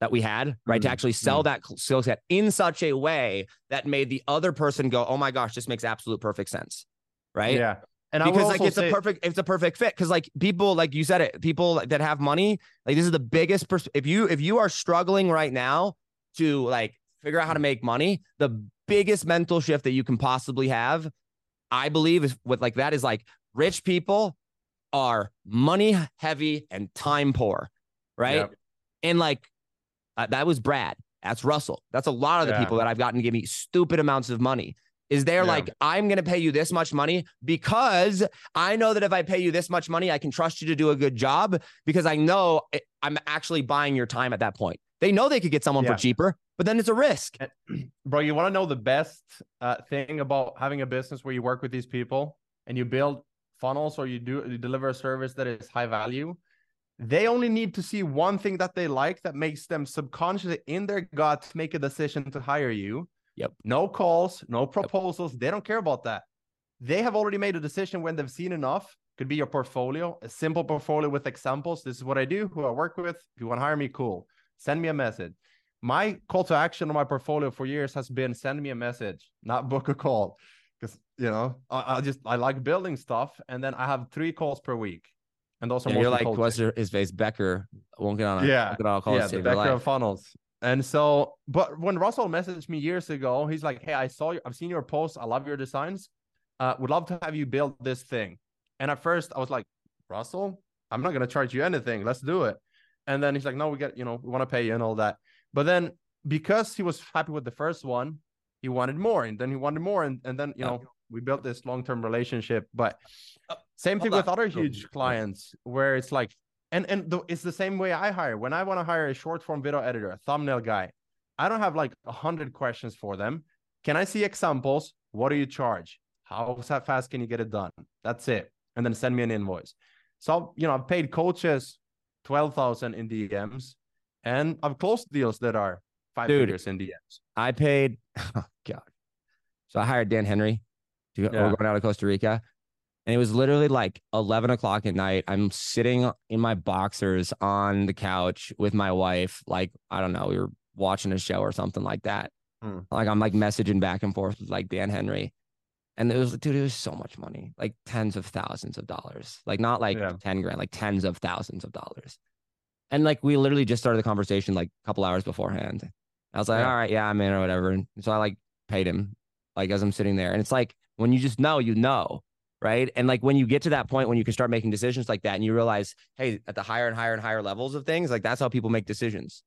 that we had, right? Mm-hmm. To actually sell mm-hmm. that skill set in such a way that made the other person go, "Oh my gosh, this makes absolute perfect sense." Right? Yeah. And I because like it's say- a perfect it's a perfect fit because like people like you said it people that have money like this is the biggest pers- if you if you are struggling right now to like figure out how to make money the biggest mental shift that you can possibly have I believe is with like that is like rich people are money heavy and time poor, right? Yep. And like uh, that was Brad. That's Russell. That's a lot of the yeah. people that I've gotten to give me stupid amounts of money. Is they're yeah. like, I'm going to pay you this much money because I know that if I pay you this much money, I can trust you to do a good job because I know I'm actually buying your time at that point. They know they could get someone yeah. for cheaper, but then it's a risk. Bro, you want to know the best uh, thing about having a business where you work with these people and you build funnels or you do you deliver a service that is high value they only need to see one thing that they like that makes them subconsciously in their gut make a decision to hire you. Yep. No calls no proposals yep. they don't care about that. They have already made a decision when they've seen enough. Could be your portfolio a simple portfolio with examples. This is what i do who i work with. If you want to hire me cool. Send me a message. My call to action on my portfolio for years has been send me a message not book a call because you know I, I, just I like building stuff, and then I have three calls per week, and those are yeah, you're like what's his face Becker won't get on. A, yeah, get on a call yeah, the Becker of funnels. And so, but when Russell messaged me years ago, he's like, "Hey, I saw you. I've seen your posts. I love your designs. Uh, would love to have you build this thing." And at first, I was like, "Russell, I'm not gonna charge you anything. Let's do it." And then he's like, "No, we get, you know, we want to pay you and all that." But then because he was happy with the first one, he wanted more, and then he wanted more, and and then you know we built this long term relationship. But uh, same thing with other huge clients where it's like and and the, it's the same way I hire. When I want to hire a short form video editor, a thumbnail guy, I don't have like a hundred questions for them. Can I see examples? What do you charge? How fast can you get it done? That's it. And then send me an invoice. So you know, I've paid coaches twelve thousand in DMs, and I've closed deals that are five Dude, figures in DMs. I paid. Oh God. So I hired Dan Henry to go, yeah. going out to Costa Rica. And it was literally like 11 o'clock at night. I'm sitting in my boxers on the couch with my wife. Like, I don't know, we were watching a show or something like that. Hmm. Like, I'm like messaging back and forth with like Dan Henry. And it was, dude, it was so much money, like tens of thousands of dollars, like not like yeah. 10 grand, like tens of thousands of dollars. And like, we literally just started the conversation like a couple hours beforehand. I was like, yeah. all right, yeah, I'm in or whatever. And so I like paid him, like, as I'm sitting there. And it's like, when you just know, you know right? And like when you get to that point when you can start making decisions like that and you realize, hey, at the higher and higher and higher levels of things, like that's how people make decisions.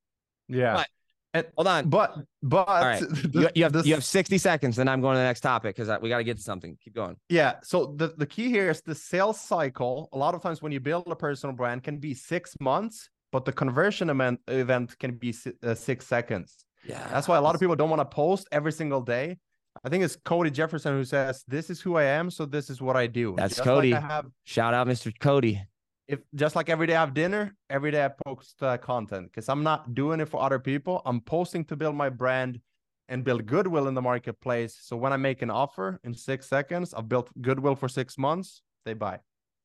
Yeah. But, and, hold on. But but right. you, you, have this... you have 60 seconds, then I'm going to the next topic because we got to get to something. Keep going. Yeah. So the, the key here is the sales cycle. A lot of times when you build a personal brand can be six months, but the conversion event event can be uh, six seconds. Yeah. That's why a lot of people don't want to post every single day I think it's Cody Jefferson who says, "This is who I am, so this is what I do." That's just Cody. Like have, Shout out, Mr. Cody. If just like every day I have dinner, every day I post uh, content because I'm not doing it for other people. I'm posting to build my brand and build goodwill in the marketplace. So when I make an offer in six seconds, I've built goodwill for six months. They buy.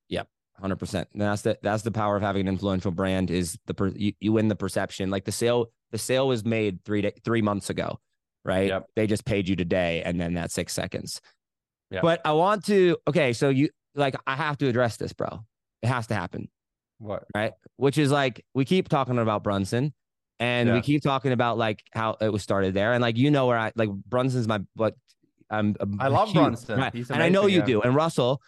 Yep. Hundred percent. That's the that's the power of having an influential brand is the per, you, you win the perception. Like the sale, the sale was made three day, three months ago right? Yep. They just paid you today and then that's six seconds. Yep. But I want to, okay, so you like, I have to address this, bro. It has to happen. What? Right. Which is like, we keep talking about Brunson and yeah. we keep talking about like how it was started there. And like, you know, where I like Brunson's my, what I'm, I love huge, Brunson. Right? and I know you yeah. do. And Russell,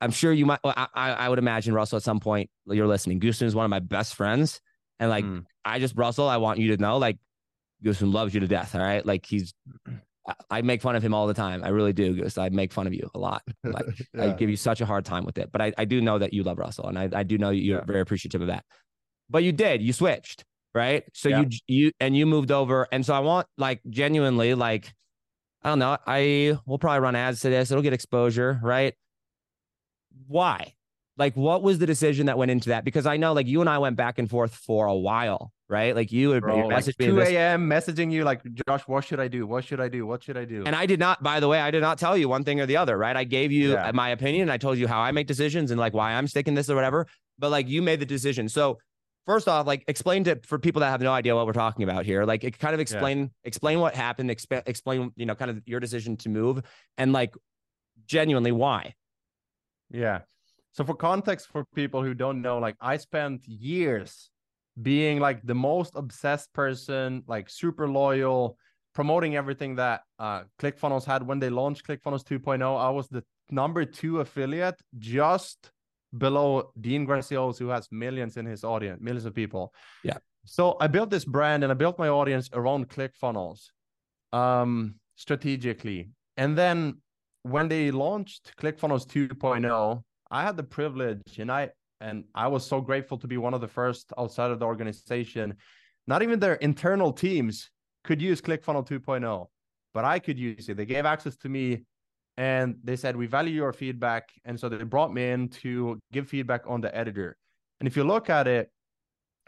I'm sure you might, I, I would imagine Russell at some point you're listening. Gusten is one of my best friends. And like, mm. I just, Russell, I want you to know, like, Gusten loves you to death. All right. Like he's, I make fun of him all the time. I really do, Goose. I make fun of you a lot. Like yeah. I give you such a hard time with it, but I, I do know that you love Russell and I, I do know you're yeah. very appreciative of that. But you did, you switched, right? So yeah. you, you, and you moved over. And so I want like genuinely, like, I don't know, I will probably run ads to this. It'll get exposure, right? Why? Like, what was the decision that went into that? Because I know, like, you and I went back and forth for a while, right? Like, you would Bro, message like 2 a.m. messaging you, like, Josh, what should I do? What should I do? What should I do? And I did not, by the way, I did not tell you one thing or the other, right? I gave you yeah. my opinion. I told you how I make decisions and like why I'm sticking this or whatever. But like, you made the decision. So, first off, like, explain to for people that have no idea what we're talking about here. Like, it kind of explain yeah. explain what happened. Exp- explain, you know, kind of your decision to move and like genuinely why. Yeah. So for context for people who don't know, like I spent years being like the most obsessed person, like super loyal, promoting everything that uh ClickFunnels had when they launched ClickFunnels 2.0. I was the number two affiliate just below Dean Graziosi, who has millions in his audience, millions of people. Yeah. So I built this brand and I built my audience around ClickFunnels um strategically. And then when they launched ClickFunnels 2.0, I had the privilege and I and I was so grateful to be one of the first outside of the organization. Not even their internal teams could use ClickFunnels 2.0, but I could use it. They gave access to me and they said, We value your feedback. And so they brought me in to give feedback on the editor. And if you look at it,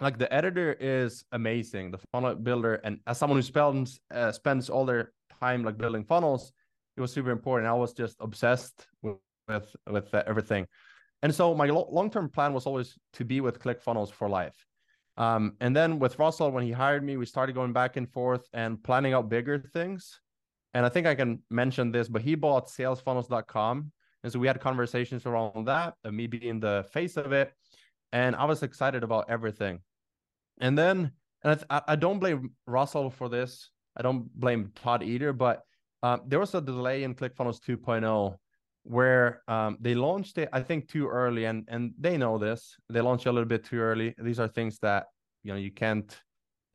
like the editor is amazing, the funnel builder. And as someone who spends uh, spends all their time like building funnels, it was super important. I was just obsessed with with with uh, everything. And so my lo- long term plan was always to be with ClickFunnels for life. Um, and then with Russell, when he hired me, we started going back and forth and planning out bigger things. and I think I can mention this, but he bought salesfunnels.com. And so we had conversations around that, and me being the face of it. And I was excited about everything. And then, and I, I don't blame Russell for this. I don't blame Todd either, but uh, there was a delay in ClickFunnels 2.0 where um, they launched it, I think, too early, and and they know this. They launched a little bit too early. These are things that you know you can't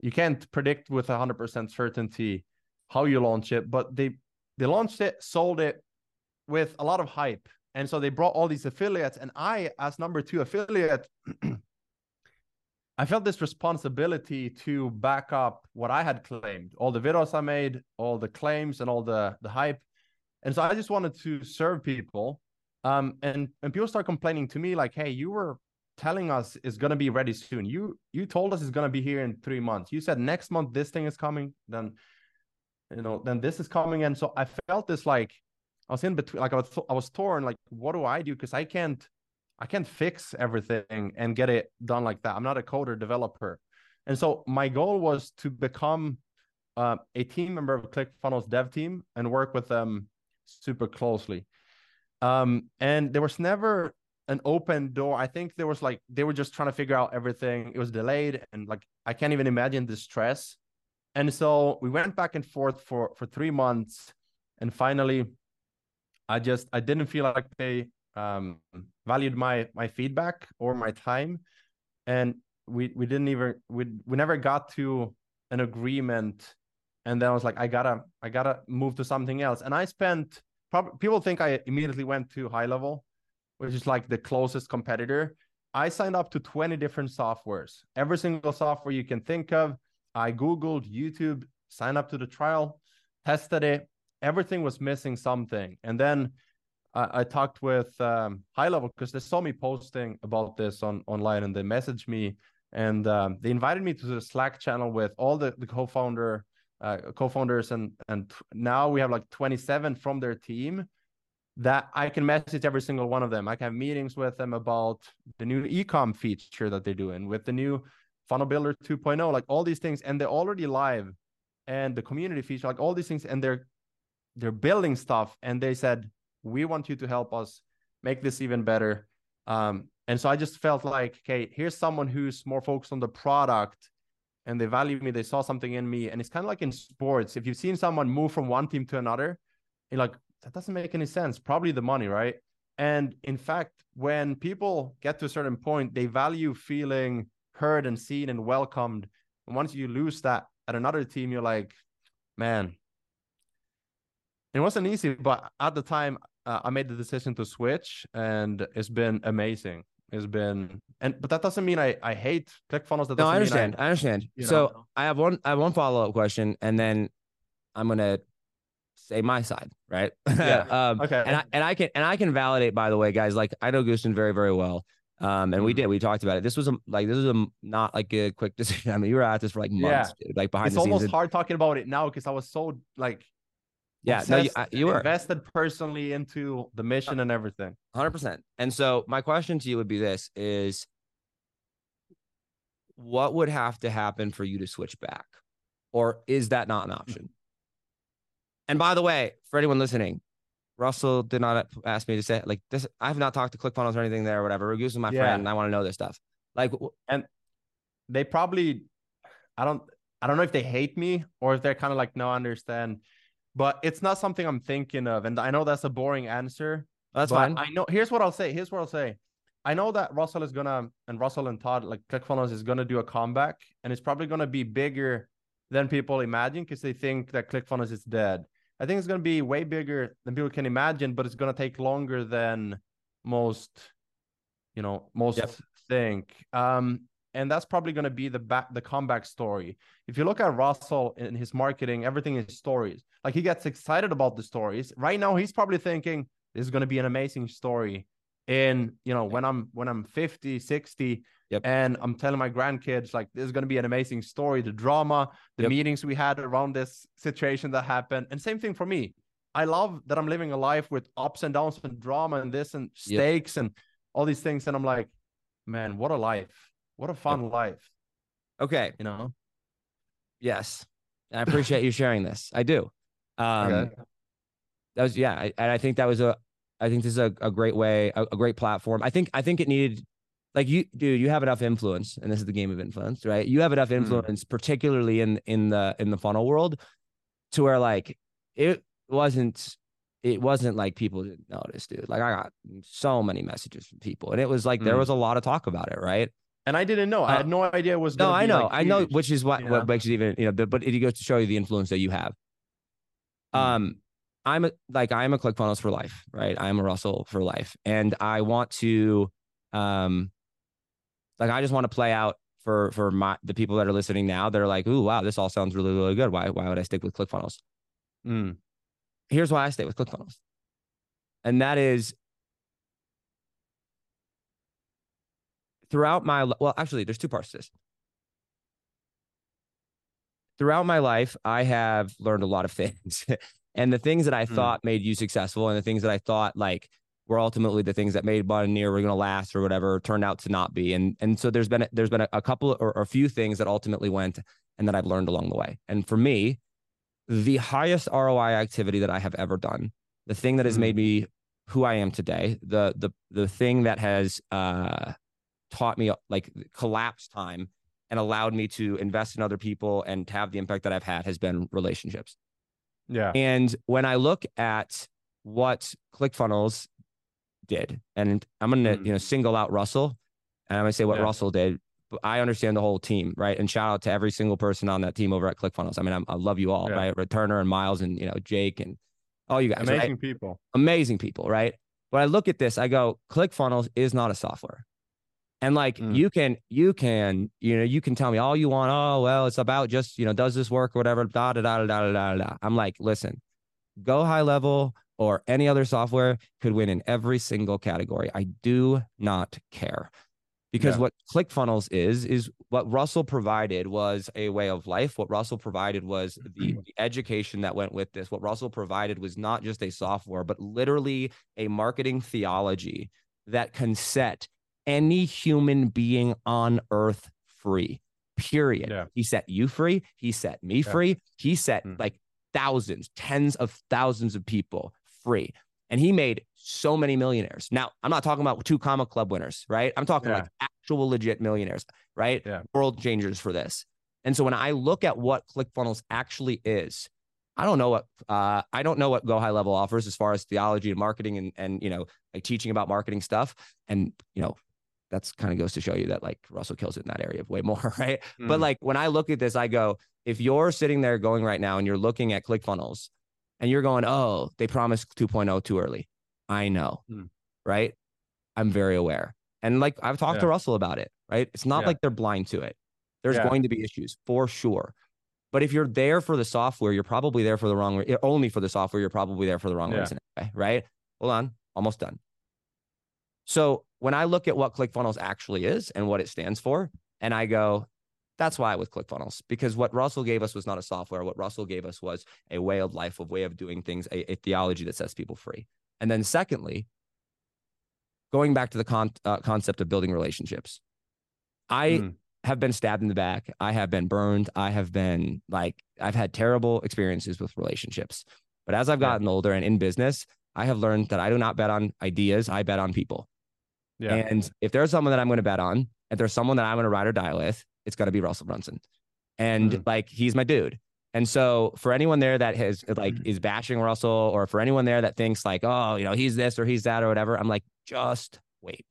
you can't predict with hundred percent certainty how you launch it, but they they launched it, sold it with a lot of hype, and so they brought all these affiliates, and I, as number two affiliate. I felt this responsibility to back up what I had claimed, all the videos I made, all the claims, and all the the hype and so I just wanted to serve people. Um, and and people start complaining to me like, "Hey, you were telling us it's gonna be ready soon. You you told us it's gonna be here in three months. You said next month this thing is coming. Then, you know, then this is coming." And so I felt this like I was in between. Like I was I was torn. Like, what do I do? Because I can't I can't fix everything and get it done like that. I'm not a coder developer. And so my goal was to become uh, a team member of ClickFunnels dev team and work with them super closely. Um, and there was never an open door. I think there was like they were just trying to figure out everything. It was delayed, and like I can't even imagine the stress. And so we went back and forth for for three months, and finally, I just I didn't feel like they um, valued my my feedback or my time, and we we didn't even we we never got to an agreement and then I was like, I gotta, I gotta move to something else. And I spent, probably people think I immediately went to high level, which is like the closest competitor. I signed up to 20 different softwares, every single software you can think of. I Googled YouTube, signed up to the trial, tested it. Everything was missing something. And then I, talked with um, high level because they saw me posting about this on online and they messaged me and um, they invited me to the Slack channel with all the, the co-founder uh, co-founders and and now we have like 27 from their team that I can message every single one of them. I can have meetings with them about the new ecom feature that they're doing with the new funnel builder 2.0 like all these things and they're already live and the community feature like all these things and they're they're building stuff and they said we want you to help us make this even better um, and so i just felt like okay here's someone who's more focused on the product and they value me, they saw something in me. And it's kind of like in sports. If you've seen someone move from one team to another, you're like, that doesn't make any sense. Probably the money, right? And in fact, when people get to a certain point, they value feeling heard and seen and welcomed. And once you lose that at another team, you're like, man, it wasn't easy. But at the time, uh, I made the decision to switch, and it's been amazing has been and but that doesn't mean I I hate ClickFunnels. That no, I understand. I, I, understand. So know. I have one I have one follow up question, and then I'm gonna say my side, right? Yeah. um, okay. And I and I can and I can validate. By the way, guys, like I know Gusten very very well. Um, and mm-hmm. we did we talked about it. This was a like this was a not like a quick decision. I mean, you were at this for like months, yeah. dude, like behind it's the scenes. It's almost hard talking about it now because I was so like yeah, no, you, you were invested personally into the mission and everything. 100%. And so my question to you would be this is what would have to happen for you to switch back? Or is that not an option? And by the way, for anyone listening, Russell did not ask me to say like this. I have not talked to ClickFunnels or anything there or whatever. Ragus is my yeah. friend and I want to know this stuff. Like, and they probably, I don't, I don't know if they hate me or if they're kind of like, no, I understand but it's not something I'm thinking of. And I know that's a boring answer. That's fine. I know. Here's what I'll say. Here's what I'll say. I know that Russell is gonna and Russell and Todd like ClickFunnels is gonna do a comeback, and it's probably gonna be bigger than people imagine because they think that ClickFunnels is dead. I think it's gonna be way bigger than people can imagine, but it's gonna take longer than most, you know, most yep. think. Um, and that's probably going to be the back the comeback story. If you look at Russell in his marketing, everything is stories. Like he gets excited about the stories. Right now, he's probably thinking this is going to be an amazing story. In you know when I'm when I'm 50, 60, yep. and I'm telling my grandkids like this is going to be an amazing story. The drama, the yep. meetings we had around this situation that happened, and same thing for me. I love that I'm living a life with ups and downs and drama and this and stakes yep. and all these things. And I'm like, man, what a life what a fun yep. life. Okay. You know? Yes. I appreciate you sharing this. I do. Um, Okay. that was yeah, I, and I think that was a, I think this is a, a great way, a, a great platform. I think I think it needed, like you, dude, you have enough influence, and this is the game of influence, right? You have enough Mm. influence, particularly in in the in the funnel world, to where like it wasn't. It wasn't like people didn't notice, dude. Like I got so many messages from people, and it was like there Mm. was a lot of talk about it, right? And I didn't know. I Uh, had no idea it was. No, I know, like, I know, which is what you what makes it even you know. But, but it goes to show you the influence that you have. Mm. Um, I'm a, like I'm a ClickFunnels for life, right? I'm a Russell for life, and I want to, um, like I just want to play out for for my the people that are listening now. They're like, ooh, wow, this all sounds really really good. Why why would I stick with ClickFunnels? Mm. Here's why I stay with ClickFunnels, and that is throughout my well, actually, there's two parts to this. Throughout my life, I have learned a lot of things, and the things that I Mm. thought made you successful, and the things that I thought like were ultimately the things that made money or were going to last or whatever turned out to not be. And and so there's been a, there's been a, a couple or, or a few things that ultimately went and that I've learned along the way. And for me, the highest ROI activity that I have ever done, the thing that has Mm. made me who I am today, the the the thing that has uh, taught me like collapse time and allowed me to invest in other people and to have the impact that I've had has been relationships. Yeah. And when I look at what ClickFunnels did, and I'm going to Mm. you know single out Russell, and I'm going to say what Yeah. Russell did. But I understand the whole team, right? And shout out to every single person on that team over at ClickFunnels. I mean, I'm, I love you all, Yeah. right? Returner and Miles and you know Jake and all you guys, right? Amazing people. amazing people, right? But I look at this, I go, ClickFunnels is not a software. And like Mm. you can, you can, you know, you can tell me all you want. Oh, well, it's about just, you know, does this work or whatever, da da da da da da da. I'm like, listen, go high level or any other software could win in every single category. I do not care. Because Yeah. what ClickFunnels is, is what Russell provided was a way of life. What Russell provided was the, the education that went with this. What Russell provided was not just a software, but literally a marketing theology that can set any human being on earth free. Period. Yeah. He set you free. He set me Yeah. free. He set Mm. like thousands, tens of thousands of people free. And he made so many millionaires. Now, I'm not talking about two comma club winners, right? I'm talking Yeah. like actual legit millionaires, right? Yeah. World changers for this. And so when I look at what ClickFunnels actually is, I don't know what uh, I don't know what Go High Level offers as far as theology and marketing and and you know like teaching about marketing stuff. And you know that's kind of goes to show you that like Russell kills it in that area way more, right? But Mm. like when I look at this, I go, if you're sitting there going right now and you're looking at ClickFunnels and you're going, oh, they promised 2.0 too early. I know, Hmm. right? I'm very aware. And like I've talked to Russell about it, right? It's not Yeah. like they're blind to it. There's Yeah. going to be issues for sure. But if you're there for the software, you're probably there for the wrong re- only for the software, you're probably there for the wrong Yeah. reason, anyway, right? Hold on, almost done. So when I look at what ClickFunnels actually is and what it stands for, and I go, that's why with ClickFunnels, because what Russell gave us was not a software. What Russell gave us was a way of life, a way of doing things, a, a theology that sets people free. And then secondly, going back to the con- uh, concept of building relationships, I Mm. have been stabbed in the back. I have been burned. I have been like, I've had terrible experiences with relationships. But as I've Yeah. gotten older and in business, I have learned that I do not bet on ideas. I bet on people. Yeah. And if there's someone that I'm going to bet on, if there's someone that I'm going to ride or die with, it's going to be Russell Brunson. And Mm. like, he's my dude. And so for anyone there that has like Mm. is bashing Russell or for anyone there that thinks like, oh, you know, he's this or he's that or whatever, I'm like, just wait.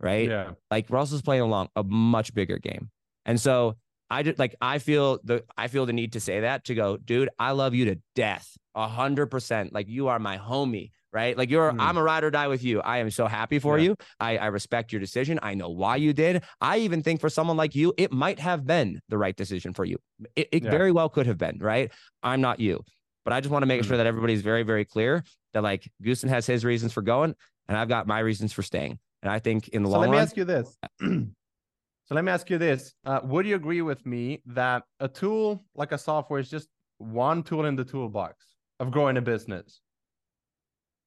Right. yeah. Like Russell's playing along a much bigger game. And so I just like I feel the I feel the need to say that to go, dude, I love you to death. A hundred percent. Like you are my homie, right? Like you're Mm. I'm a ride or die with you. I am so happy for Yeah. you. I, I respect your decision. I know why you did. I even think for someone like you, it might have been the right decision for you. It, it Yeah. very well could have been, right? I'm not you. But I just want to make Mm. sure that everybody's very, very clear that like Gusten has his reasons for going and I've got my reasons for staying. And I think in the So long let me run, ask you this. so let me ask you this. Uh, would you agree with me that a tool like a software is just one tool in the toolbox of growing a business?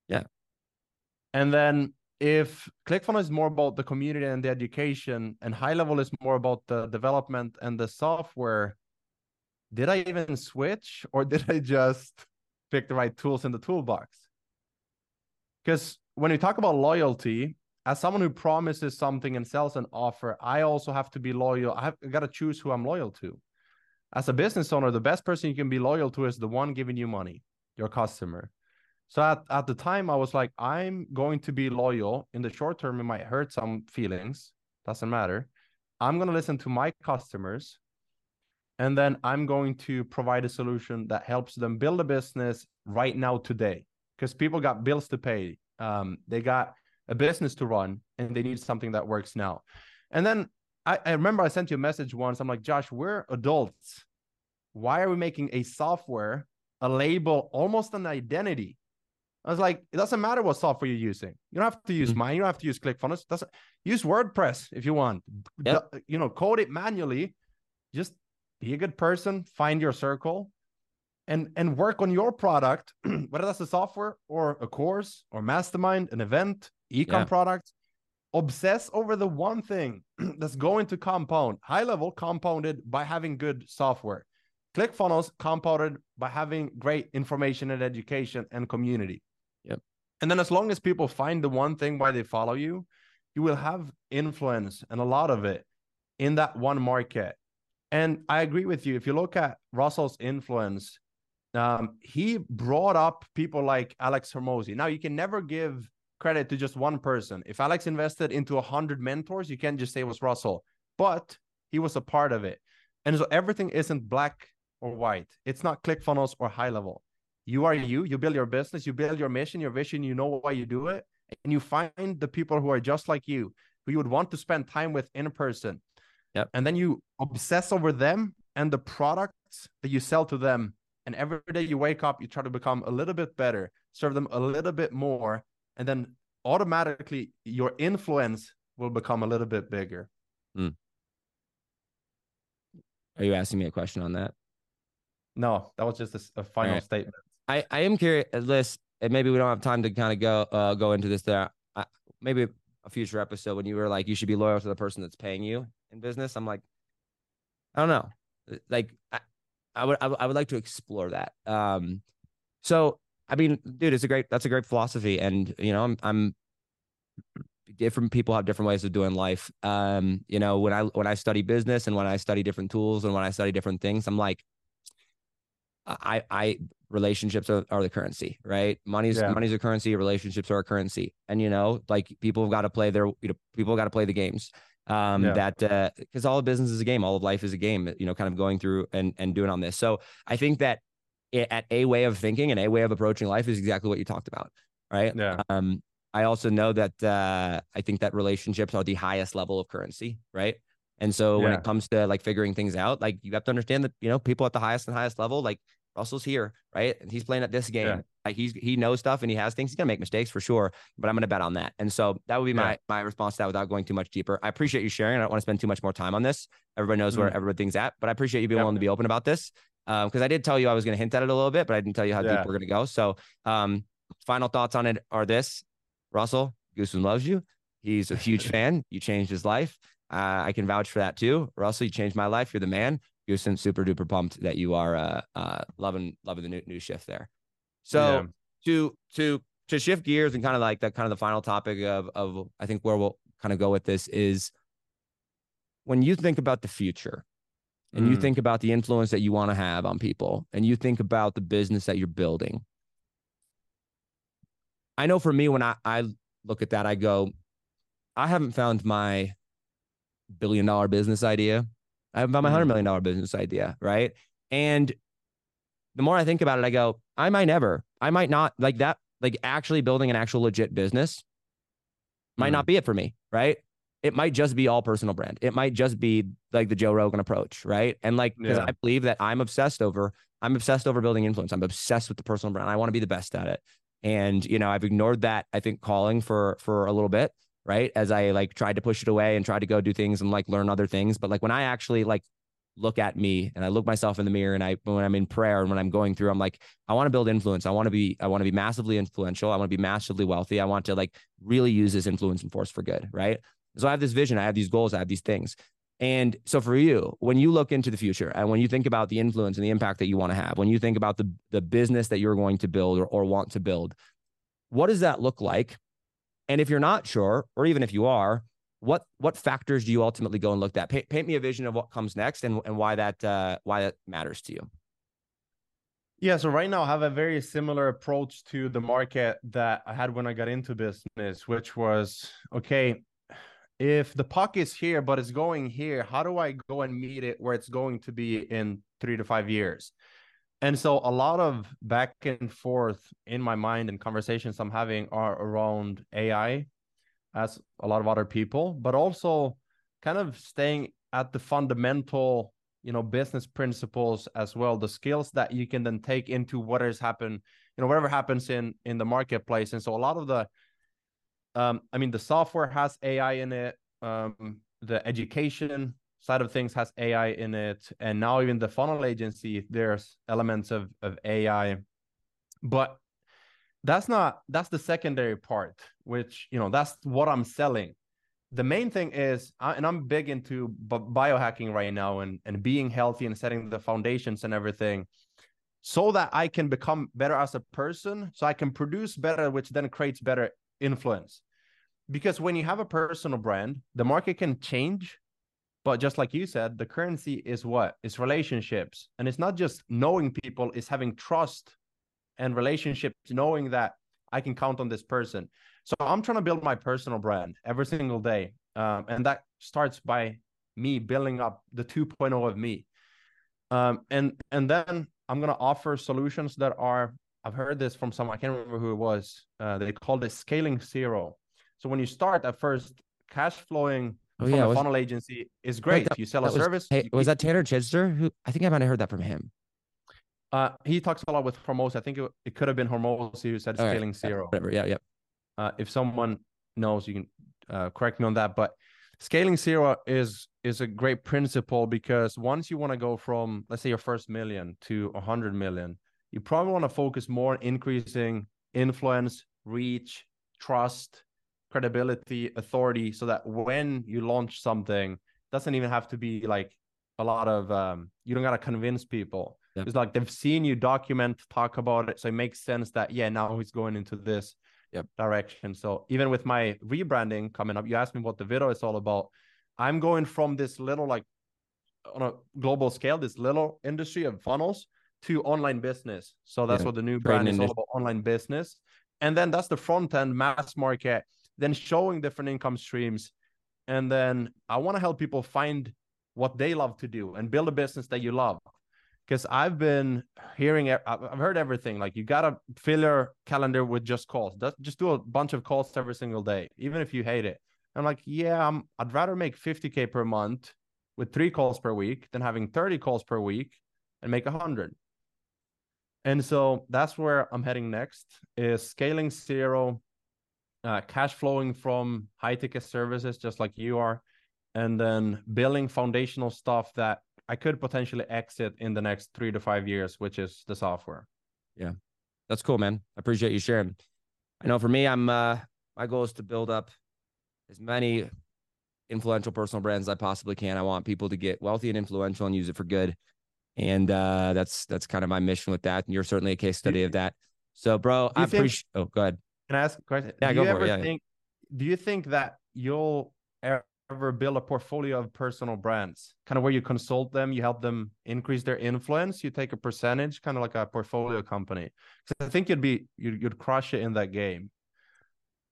Yeah. And then if ClickFunnels is more about the community and the education, and high level is more about the development and the software, did I even switch or did I just pick the right tools in the toolbox. Because when you talk about loyalty, as someone who promises something and sells an offer, I also have to be loyal. I have got to choose who I'm loyal to. As a business owner, the best person you can be loyal to is the one giving you money, your customer. So at, at the time, I was like, I'm going to be loyal. In the short term, it might hurt some feelings, doesn't matter. I'm going to listen to my customers. And then I'm going to provide a solution that helps them build a business right now, today, because people got bills to pay. Um, they got a business to run and they need something that works now. And then I, I remember I sent you a message once. I'm like, Josh, we're adults. Why are we making a software, a label, almost an identity? I was like, it doesn't matter what software you're using. You don't have to use mm-hmm. mine. You don't have to use ClickFunnels. It doesn't use WordPress if you want. Yep. You know, code it manually. Just be a good person. Find your circle, and and work on your product, whether that's a software or a course or mastermind, an event, ecom yeah. product. Obsess over the one thing that's going to compound, high level compounded by having good software. ClickFunnels compounded by having great information and education and community. And then as long as people find the one thing why they follow you, you will have influence and a lot of it in that one market. And I agree with you. If you look at Russell's influence, um, he brought up people like Alex Hormozi. Now you can never give credit to just one person. If Alex invested into a hundred mentors, you can't just say it was Russell, but he was a part of it. And so everything isn't black or white. It's not ClickFunnels or high level. You are you. You build your business. You build your mission, your vision. You know why you do it, and you find the people who are just like you, who you would want to spend time with in person. Yep. And then you obsess over them and the products that you sell to them. And every day you wake up, you try to become a little bit better, serve them a little bit more, and then automatically your influence will become a little bit bigger. Mm. Are you asking me a question on that? No, that was just a, a final right. statement. I, I am curious, Liz, and maybe we don't have time to kind of go uh, go into this there. I, maybe a future episode when you were like, you should be loyal to the person that's paying you in business. I'm like, I don't know. Like, I, I would, I would, I would like to explore that. Um, so I mean, dude, it's a great, that's a great philosophy. And, you know, I'm, I'm different people have different ways of doing life. Um, you know, when I, when I study business and when I study different tools and when I study different things, I'm like, I, I relationships are, are the currency, right? Money's yeah. money's a currency. Relationships are a currency, and you know, like people have got to play their, you know, people got to play the games. Um, yeah. that uh, because all of business is a game, all of life is a game. You know, kind of going through and and doing on this. So I think that at a way of thinking and a way of approaching life is exactly what you talked about, right? Yeah. Um, I also know that uh, I think that relationships are the highest level of currency, right? And so yeah. when it comes to like figuring things out, like you have to understand that you know people at the highest and highest level, like Russell's here, right? And he's playing at this game. Yeah. Like he's he knows stuff and he has things. He's gonna make mistakes for sure, but I'm gonna bet on that. And so that would be my yeah. my response to that without going too much deeper. I appreciate you sharing. I don't want to spend too much more time on this. Everybody knows mm. where everything's at, but I appreciate you being willing to be open about this. Um, because I did tell you I was gonna hint at it a little bit, but I didn't tell you how yeah. deep we're gonna go. So um final thoughts on it are this Russell, Gusten loves you. He's a huge fan. You changed his life. Uh, I can vouch for that too. Russell, you changed my life. You're the man. Gusten super duper pumped that you are uh, uh, loving loving the new new shift there. So yeah. to to to shift gears and kind of like that kind of the final topic of of I think where we'll kind of go with this is when you think about the future and mm. you think about the influence that you want to have on people and you think about the business that you're building. I know for me when I, I look at that, I go, I haven't found my billion dollar business idea. I have my hundred mm-hmm. million dollar business idea, right? And the more I think about it, I go, I might never, I might not like that, like actually building an actual legit business might mm. not be it for me, right? It might just be all personal brand. It might just be like the Joe Rogan approach, right? And like, because yeah. I believe that I'm obsessed over, I'm obsessed over building influence. I'm obsessed with the personal brand. I want to be the best at it. And, you know, I've ignored that, I think, calling for for a little bit right? As I like tried to push it away and tried to go do things and like learn other things. But like when I actually like look at me and I look myself in the mirror and I when I'm in prayer and when I'm going through, I'm like, I want to build influence. I want to be, I want to be massively influential. I want to be massively wealthy. I want to like really use this influence and force for good. Right. So I have this vision, I have these goals, I have these things. And so for you, when you look into the future and when you think about the influence and the impact that you want to have, when you think about the, the business that you're going to build or, or want to build, what does that look like? And if you're not sure, or even if you are, what what factors do you ultimately go and look at? Paint, paint me a vision of what comes next and, and why that uh, why that matters to you. Yeah, so right now I have a very similar approach to the market that I had when I got into business, which was okay, if the puck is here but it's going here, how do I go and meet it where it's going to be in 3 to 5 years? And so a lot of back and forth in my mind and conversations I'm having are around AI as a lot of other people, but also kind of staying at the fundamental you know business principles as well the skills that you can then take into what has happened you know whatever happens in in the marketplace. And so a lot of the um i mean the software has ai in it um the education side of things has ai in it and now even the funnel agency there's elements of of ai but that's not that's the secondary part which you know that's what i'm selling the main thing is, and I'm big into biohacking right now and, and being healthy and setting the foundations and everything so that I can become better as a person, so I can produce better, which then creates better influence. Because when you have a personal brand, the market can change. But just like you said, the currency is what? It's relationships. And it's not just knowing people, it's having trust and relationships, knowing that I can count on this person. So I'm trying to build my personal brand every single day. Um, and that starts by me building up the 2.0 of me. Um, and and then I'm gonna offer solutions that are I've heard this from some I can't remember who it was. Uh, they called it scaling zero. So when you start at first, cash flowing oh, from yeah, was, funnel agency is great. That, you sell a was, service. Hey, was that Tanner Chidester? Who I think I might have heard that from him. Uh, he talks a lot with Hormozi. I think it, it could have been Hormozi who said scaling right. zero. Whatever. Yeah, yeah. Uh, if someone knows, you can uh, correct me on that. But scaling zero is is a great principle because once you want to go from let's say your first million to a hundred million, you probably want to focus more on increasing influence, reach, trust, credibility, authority, so that when you launch something, doesn't even have to be like a lot of um, you don't gotta convince people. Yep. It's like they've seen you document, talk about it, so it makes sense that yeah, now he's going into this yep. direction. So even with my rebranding coming up, you asked me what the video is all about. I'm going from this little like on a global scale, this little industry of funnels to online business. So that's yeah. what the new brand is all about online business. And then that's the front end mass market, then showing different income streams. And then I want to help people find what they love to do and build a business that you love because I've been hearing, I've heard everything. Like you gotta fill your calendar with just calls. Just do a bunch of calls every single day, even if you hate it. I'm like, yeah, I'm, I'd rather make 50k per month with three calls per week than having 30 calls per week and make a hundred. And so that's where I'm heading next is scaling zero, uh, cash flowing from high ticket services, just like you are, and then building foundational stuff that I could potentially exit in the next three to five years, which is the software. Yeah, that's cool, man. I appreciate you sharing. I know for me, I'm uh, my goal is to build up as many influential personal brands as I possibly can. I want people to get wealthy and influential and use it for good. And uh, that's that's kind of my mission with that. And you're certainly a case study of that. So, bro, I appreciate. Oh, go ahead. Can I ask a question? Yeah, do go for it. Yeah, think, yeah. Do you think that you'll ever build a portfolio of personal brands kind of where you consult them you help them increase their influence you take a percentage kind of like a portfolio company Because i think you'd be you'd, you'd crush it in that game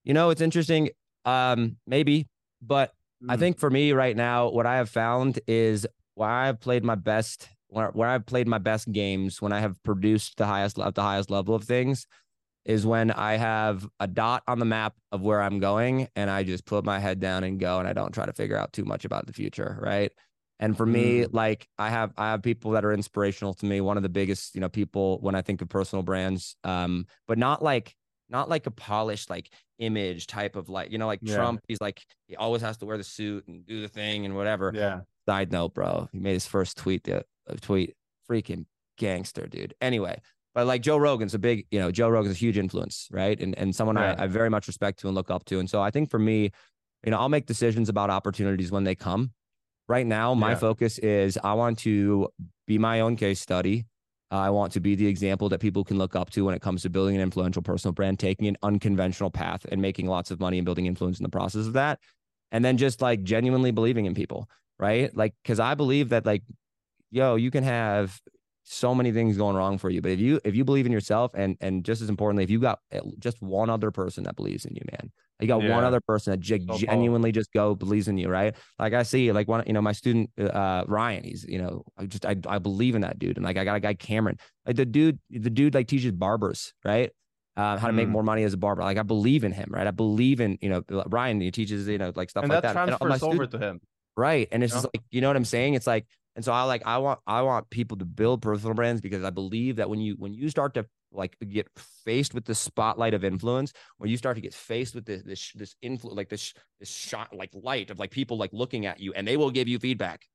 you know it's interesting um maybe but mm. i think for me right now what i have found is where i've played my best where, where i've played my best games when i have produced the highest at the highest level of things is when I have a dot on the map of where I'm going and I just put my head down and go and I don't try to figure out too much about the future, right? And for me, mm. like I have I have people that are inspirational to me. One of the biggest, you know, people when I think of personal brands, um, but not like not like a polished like image type of like, you know, like yeah. Trump, he's like he always has to wear the suit and do the thing and whatever. Yeah. Side note, bro. He made his first tweet the uh, tweet freaking gangster, dude. Anyway, but like Joe Rogan's a big, you know, Joe Rogan's a huge influence, right? And and someone I, I very much respect to and look up to. And so I think for me, you know, I'll make decisions about opportunities when they come. Right now, my Yeah. focus is I want to be my own case study. I want to be the example that people can look up to when it comes to building an influential personal brand, taking an unconventional path and making lots of money and building influence in the process of that. And then just like genuinely believing in people, right? Like, cause I believe that like, yo, you can have so many things going wrong for you. But if you if you believe in yourself and and just as importantly, if you got just one other person that believes in you, man, you got one other person that So genuinely just go believes in you, right? Like I see, like one, you know, my student uh Ryan, he's you know, I just I I believe in that dude, and like I got a guy Cameron, like the dude, the dude like teaches barbers, right? Uh, how to make Mm. more money as a barber. Like I believe in him, right? I believe in you know Ryan. He teaches you know like stuff and like that. And transfers over to him. Right. And it's Yeah. just like, you know what I'm saying? It's like, and so I like, I want, I want people to build personal brands because I believe that when you, when you start to like get faced with the spotlight of influence, when you start to get faced with this, this, this influence, like this, this shot, like light of like people like looking at you and they will give you feedback.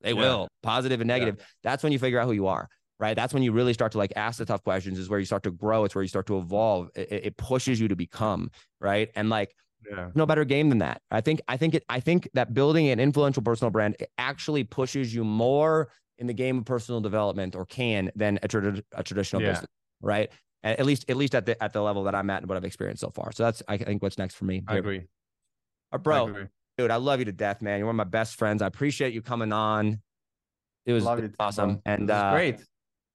They Yeah. will positive and negative. That's when you figure out who you are. Right. That's when you really start to like ask the tough questions is where you start to grow. It's where you start to evolve. It- it pushes you to become right. And like, Yeah. no better game than that. I think I think it I think that building an influential personal brand actually pushes you more in the game of personal development or can than a, a traditional Yeah. business, right? At least at least at the at the level that I'm at and what I've experienced so far. So that's I think what's next for me. I agree. Uh, I bro, agree. dude, I love you to death, man. You're one of my best friends. I appreciate you coming on. It was awesome, and This is uh, great.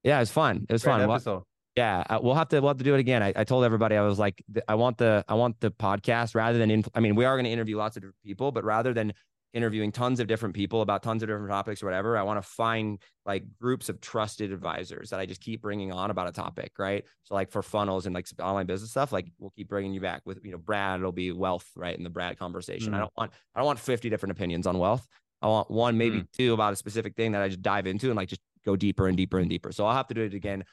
yeah, it was fun. It was Great fun. Episode. Yeah, uh, we'll have to we'll have to do it again. I, I told everybody I was like, I want the I want the podcast rather than inf- I mean, we are going to interview lots of different people, but rather than interviewing tons of different people about tons of different topics or whatever, I want to find like groups of trusted advisors that I just keep bringing on about a topic, right? So like for funnels and like online business stuff, like we'll keep bringing you back with you know Brad. It'll be wealth, right? In the Brad conversation, I Mm. don't want I don't want fifty different opinions on wealth. I want one, maybe two about a specific thing that I just dive into and like just go deeper and deeper and deeper. So I'll have to do it again.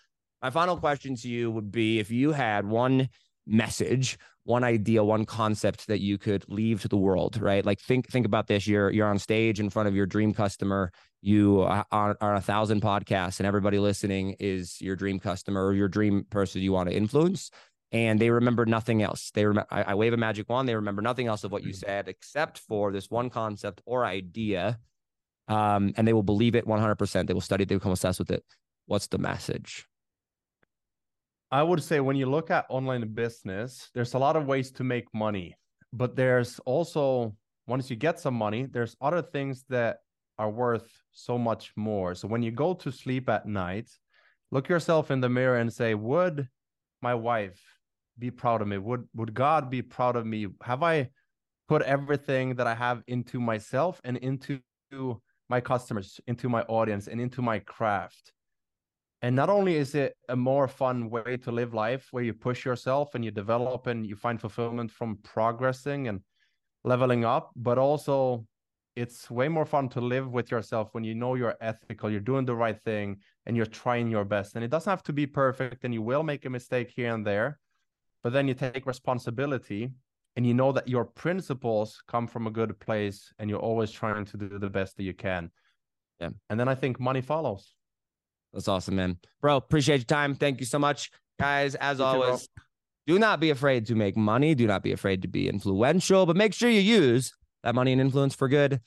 My final question to you would be if you had one message, one idea, one concept that you could leave to the world, right? Like think think about this. You're you're on stage in front of your dream customer. You are are on a thousand podcasts, and everybody listening is your dream customer or your dream person you want to influence. And they remember nothing else. They remember. I, I wave a magic wand. They remember nothing else of what you said except for this one concept or idea, um, and they will believe it 100%. They will study it. They become obsessed with it. What's the message? I would say when you look at online business, there's a lot of ways to make money, but there's also once you get some money, there's other things that are worth so much more. So when you go to sleep at night, look yourself in the mirror and say, would my wife be proud of me? Would would God be proud of me? Have I put everything that I have into myself and into my customers, into my audience and into my craft? And not only is it a more fun way to live life where you push yourself and you develop and you find fulfillment from progressing and leveling up, but also it's way more fun to live with yourself when you know you're ethical, you're doing the right thing, and you're trying your best. And it doesn't have to be perfect, and you will make a mistake here and there, but then you take responsibility and you know that your principles come from a good place and you're always trying to do the best that you can. Yeah. And then I think money follows. That's awesome, man. Bro, appreciate your time. Thank you so much. Guys, as You too, always, do not be afraid to make money. Do not be afraid to be influential, but make sure you use that money and influence for good.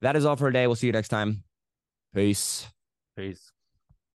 That is all for today. We'll see you next time. Peace. Peace.